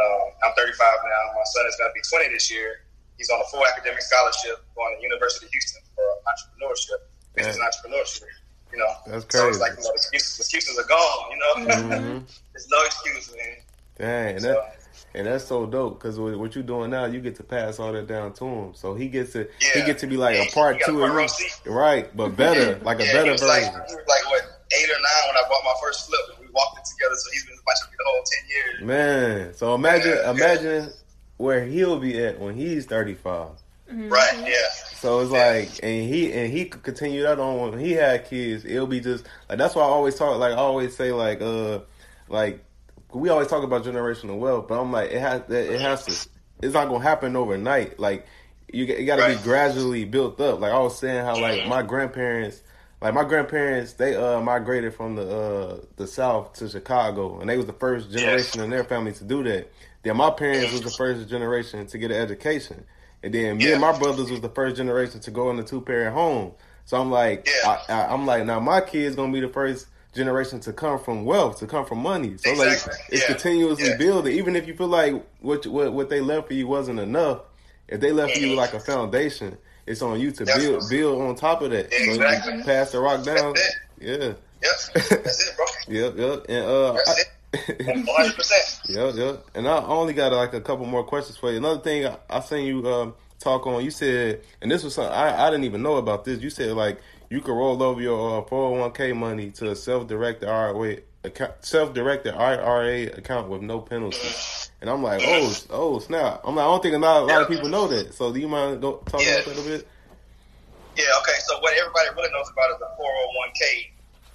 um, I'm 35 now. My son is going to be 20 this year. He's on a full academic scholarship going to University of Houston for entrepreneurship, business yeah. entrepreneurship. You know, that's crazy. So it's like you know, excuses, excuses are gone. You know, mm-hmm. there's no excuse, man. Dang, so, that, and that's so dope because what you're doing now, you get to pass all that down to him. So he gets to yeah. he gets to be like yeah, a part two of you, right? But better, like a better version. Like, he was like what eight or nine when I bought my first flip, and we walked it together. So he's been watching me the whole ten years. Man, so imagine yeah, imagine where he'll be at when he's 35. Mm-hmm. Right. Yeah. So it's like, and he and he could continue that on when he had kids. It'll be just like that's why I always talk. Like I always say, like uh, like we always talk about generational wealth, but I'm like, it has it has to. It's not gonna happen overnight. Like you, you got to right. be gradually built up. Like I was saying, how like my grandparents, like my grandparents, they uh migrated from the uh the south to Chicago, and they was the first generation yes. in their family to do that. Then my parents was the first generation to get an education, and then me yeah. and my brothers was the first generation to go in a two parent home. So I'm like, yeah. I, am like, now my kids gonna be the first generation to come from wealth, to come from money. So exactly. like it's yeah. continuously building. Even if you feel like what, what what they left for you wasn't enough, if they left mm-hmm. you like a foundation, it's on you to build build on top of that. Exactly. So pass the rock down. Yeah. Yep. That's it, bro. yep, yep. And uh It. 100%. yep, yep. And I only got like a couple more questions for you. Another thing I, I seen you um, talk on, you said, and this was something I, I didn't even know about this. You said like you could roll over your uh, 401k money to a self-directed IRA account, self-directed IRA account with no penalties. And I'm like, oh, oh, snap! I'm like, I don't think a lot, a lot of people know that. So, do you mind go, talking yeah. about that a bit? Yeah. Okay. So, what everybody really knows about is the 401k,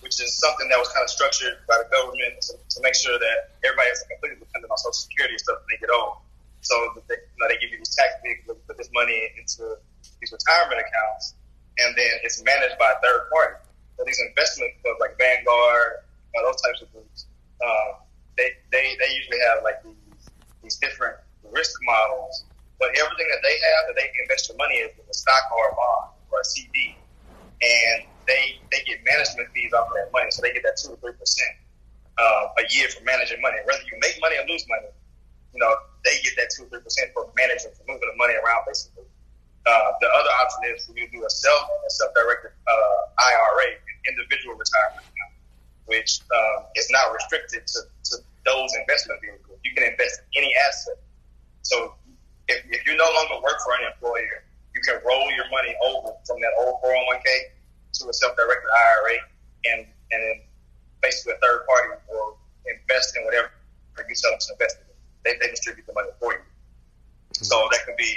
which is something that was kind of structured by the government to, to make sure that everybody is completely dependent on Social Security and stuff when they get old. So, they, you know, they give you these tax vehicles, put this money into these retirement accounts and then it's managed by a third party. So these investment clubs like Vanguard, uh, those types of groups, uh, they, they they usually have like these these different risk models, but everything that they have that they can invest your money in is a stock or a bond or a CD, and they they get management fees off of that money, so they get that two or three percent uh, a year for managing money. Whether you make money or lose money, you know they get that two or three percent for managing, for moving the money around, basically. Uh, the other option is you do a self a self directed uh, IRA, individual retirement account, which um, is not restricted to, to those investment vehicles. You can invest in any asset. So if, if you no longer work for an employer, you can roll your money over from that old 401k to a self directed IRA, and and then basically a third party will invest in whatever you tell them to invest in. They, they distribute the money for you. So that could be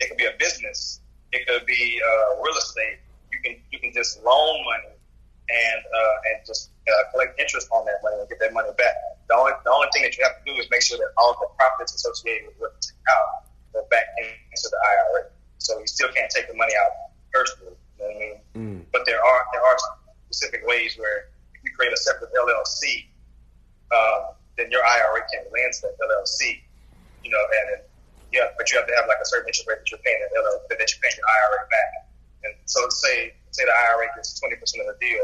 it could be a business. It could be uh, real estate. You can you can just loan money and uh, and just uh, collect interest on that money and get that money back. The only the only thing that you have to do is make sure that all the profits associated with what you take out go back into the IRA. So you still can't take the money out personally. You know what I mean? Mm. But there are there are specific ways where if you create a separate LLC, um, then your IRA can lend to that LLC. You know, and yeah, but you have to have like a certain interest rate that you're paying that, that you're paying your IRA back. And so say say the IRA gets twenty percent of the deal,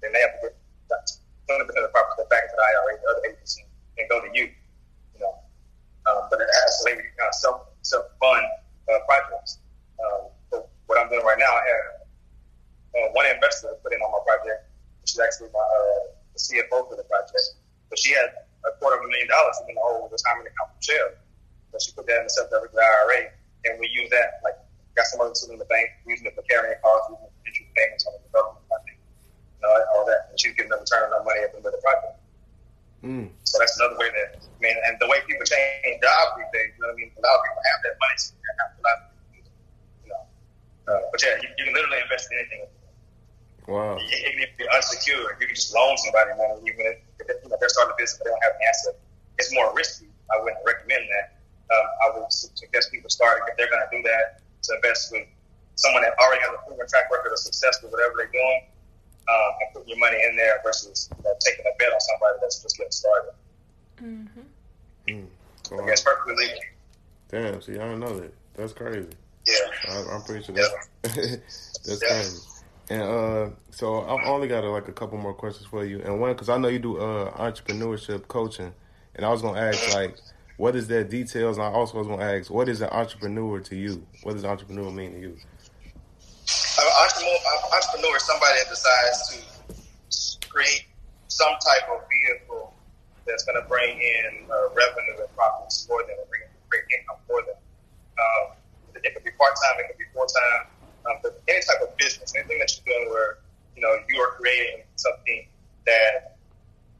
then they have to get twenty percent of the profits back into the IRA, the other eighty percent, and go to you. You know, um, but it has to kind of self self fund uh, projects. Um, what I'm doing right now, I have uh, one investor put in on my project. She's actually my uh, the CFO for the project, but she had a quarter of a million dollars in the whole retirement account from Shell. So she put that in the self-directed IRA, and we use that like got some other tools in the bank, using it for carrying costs, using it for interest payments on the development project, you know, all that. And she's getting a return on that money at the end of the project. Mm. So that's another way that, I mean, and the way people change jobs these days, you know what I mean? A lot of people have that money, so they have a lot of people, you know. Uh, but yeah, you, you can literally invest in anything. Wow. It, it can be unsecured. You can just loan somebody money, even if, if you know, they're starting a business but they don't have an asset. It's more risky. I wouldn't recommend that. Um, I would suggest people starting if they're going to do that to invest with someone that already has a proven track record of success with whatever they're doing, um, and putting your money in there versus you know, taking a bet on somebody that's just getting started. Mm-hmm. Mm. Wow. It's perfectly legal. Damn, see, I don't know that. That's crazy. Yeah. I, am pretty sure that's, yeah. that's yeah. crazy. And uh, so I've only got like a couple more questions for you. And one, because I know you do uh, entrepreneurship coaching, and I was gonna ask like, what is that details? And I also was going to ask, what is an entrepreneur to you? What does entrepreneur mean to you? An entrepreneur, is somebody that decides to create some type of vehicle that's going to bring in uh, revenue and profits for them, and bring create income for them. Um, it could be part time, it could be full time, um, but any type of business, anything that you're doing where you know you are creating something that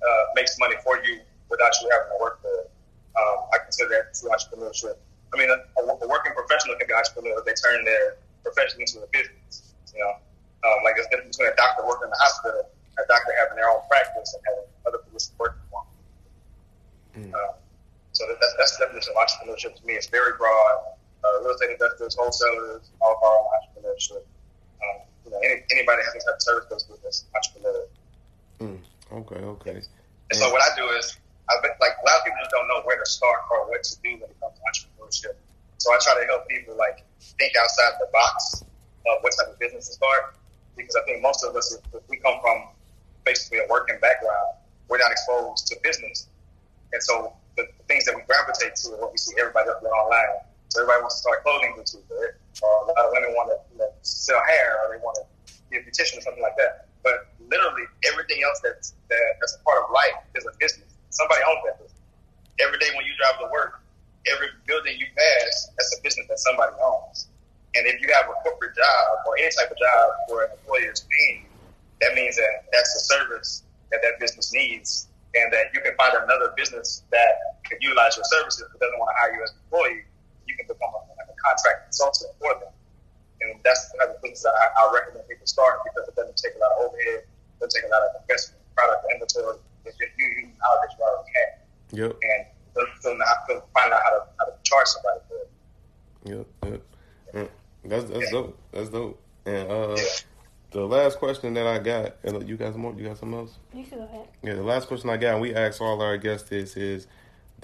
uh, makes money for you without you having to work for it um, I consider that true entrepreneurship. I mean, a, a, working professional can be entrepreneur if they turn their profession into a business. You know, um, like there's difference between a doctor working in the hospital, a doctor having their own practice, and having other people working for them. Mm. Uh, so that, that's, that's the definition of entrepreneurship to me. It's very broad. Uh, real estate investors, wholesalers, all are entrepreneurship. Um, you know, any, anybody has any type of service business, entrepreneur. Mm. Okay, okay. And so what I do is I've been, like a lot of people just don't know where to start or what to do when it comes to entrepreneurship. So I try to help people like think outside the box of what type of business to start because I think most of us, if we come from basically a working background, we're not exposed to business, and so the, the things that we gravitate to are what we see everybody up there online. Everybody wants to start clothing boutique, uh, or a lot of women want to you know, sell hair, or they want to be a beautician or something like that. But literally everything else that's that, that's a part of life is a business. Somebody owns that business. Every day when you drive to work, every building you pass, that's a business that somebody owns. And if you have a corporate job or any type of job where an employer is paying, that means that that's a service that that business needs, and that you can find another business that can utilize your services but doesn't want to hire you as an employee. You can become a, like a contract consultant for them, and that's the type of business that I, I recommend people start because it doesn't take a lot of overhead, it doesn't take a lot of investment, product, inventory, it's just you using knowledge that you already have. Yep. And still not find out how to how to charge somebody for it. Yep. Yep. That's that's yeah. dope. That's dope. And uh, yeah. the last question that I got, and you got some more? You got something else? You can go ahead. Yeah. The last question I got, and we asked all our guests this is.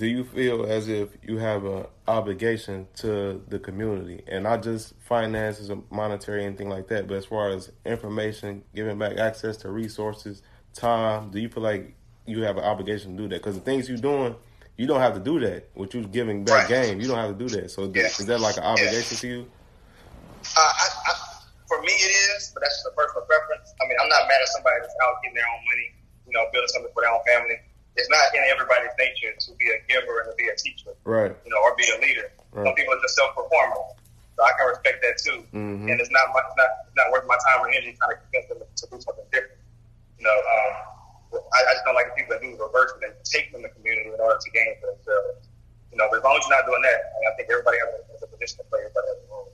Do you feel as if you have an obligation to the community, and not just finances or monetary anything like that, but as far as information, giving back access to resources, time? Do you feel like you have an obligation to do that because the things you're doing, you don't have to do that. What you're giving back right. game, you don't have to do that. So yeah. is that like an obligation yeah. to you? Uh, I, I, for me, it is, but that's just a personal preference. I mean, I'm not mad at somebody that's out getting their own money, you know, building something for their own family. It's not in everybody's nature to be a giver and to be a teacher, right? You know, or be a leader. Right. Some people are just self-performers, so I can respect that too. Mm-hmm. And it's not, much, it's not, it's not worth my time or energy trying to convince them to do something different. You know, um, I, I just don't like the people that do the reverse, they take from the community in order to gain for themselves. You know, but as long as you're not doing that, I, mean, I think everybody has a, has a position to play, everybody has a role.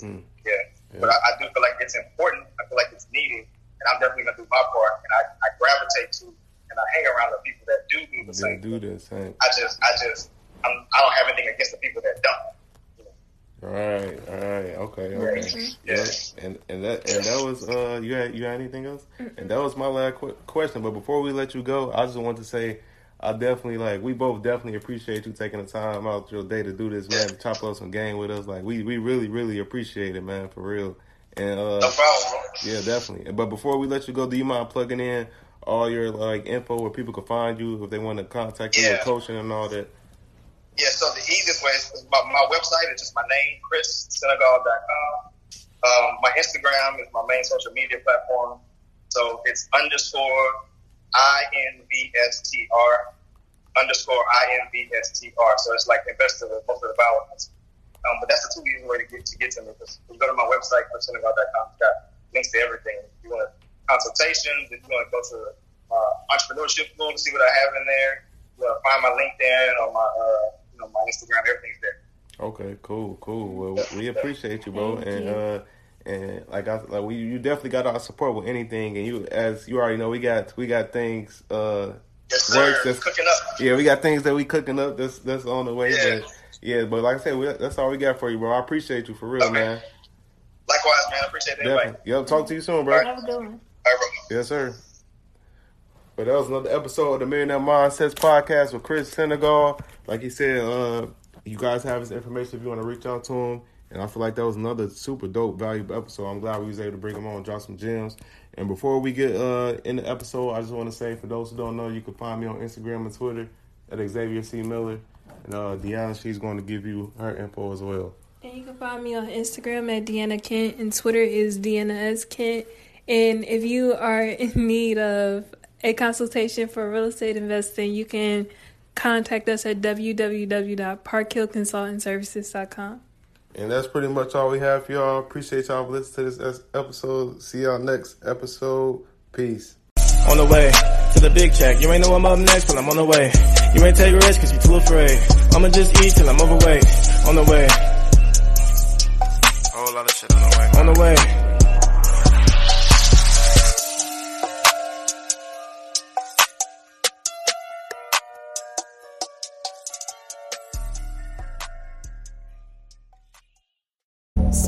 mm. yeah. yeah. But I, I do feel like it's important. I feel like it's needed, and I'm definitely gonna do my part. And I, I gravitate to and I hang around the people that do do the they same. Do the same. I just, I just, I'm, I don't have anything against the people that don't. Right, right, okay, okay. Mm-hmm. Yeah. And and that and that was uh you had you had anything else? And that was my last qu- question. But before we let you go, I just want to say I definitely like we both definitely appreciate you taking the time out your day to do this, man. To chop up some game with us, like we we really really appreciate it, man, for real. And uh, No problem. yeah, definitely. But before we let you go, do you mind plugging in all your like info where people can find you if they want to contact you Yeah. with coaching and all that? Yeah, so the easiest way is my, my website is just my name, chrissenegal.com. Um, my Instagram is my main social media platform. So it's underscore I-N-V-S-T-R underscore I-N-V-S-T-R. So it's like investor with most of the vowels. Um, but that's the two easy way to get to get to me. Because you go to my website, chrissenegal.com, it's got links to everything. If you want consultations, if you want to go to uh, entrepreneurship school to see what I have in there, you want to find my LinkedIn or my uh, you know my Instagram, everything's there. Okay, cool, cool. Well, we appreciate you, bro, Thank and you. uh, and like I like we you definitely got our support with anything, and you as you already know, we got we got things. uh Yes, sir. Works, that's- Cooking up. Yeah, we got things that we cooking up. That's that's on the way. Yeah. But yeah, but like I said, we, that's all we got for you, bro. I appreciate you for real, Okay. man. Likewise, man. I appreciate the invite. Definitely. Yep. Talk to you soon, bro. Have a good one. Bro. Yes, sir. But that was another episode of the Millionaire Mindsets podcast with Chris Senegal. Like he said, uh, you guys have his information if you want to reach out to him. And I feel like that was another super dope, valuable episode. I'm glad we was able to bring him on, drop some gems. And before we get uh, in the episode, I just want to say, for those who don't know, you can find me on Instagram and Twitter at Xavier C. Miller. And uh, Deanna, she's going to give you her info as well. And you can find me on Instagram at Deanna Kent and Twitter is Deanna S. Kent. And if you are in need of a consultation for real estate investing, you can contact us at www.parkhillconsultantservices.com. And that's pretty much all we have for y'all. Appreciate y'all for listening to this episode. See y'all next episode. Peace. On the way to the big check. You ain't know I'm up next, but I'm on the way. You ain't take risks cause you too afraid. I'ma just eat till I'm overweight. On the way. Whole lot of shit on the way. On the way.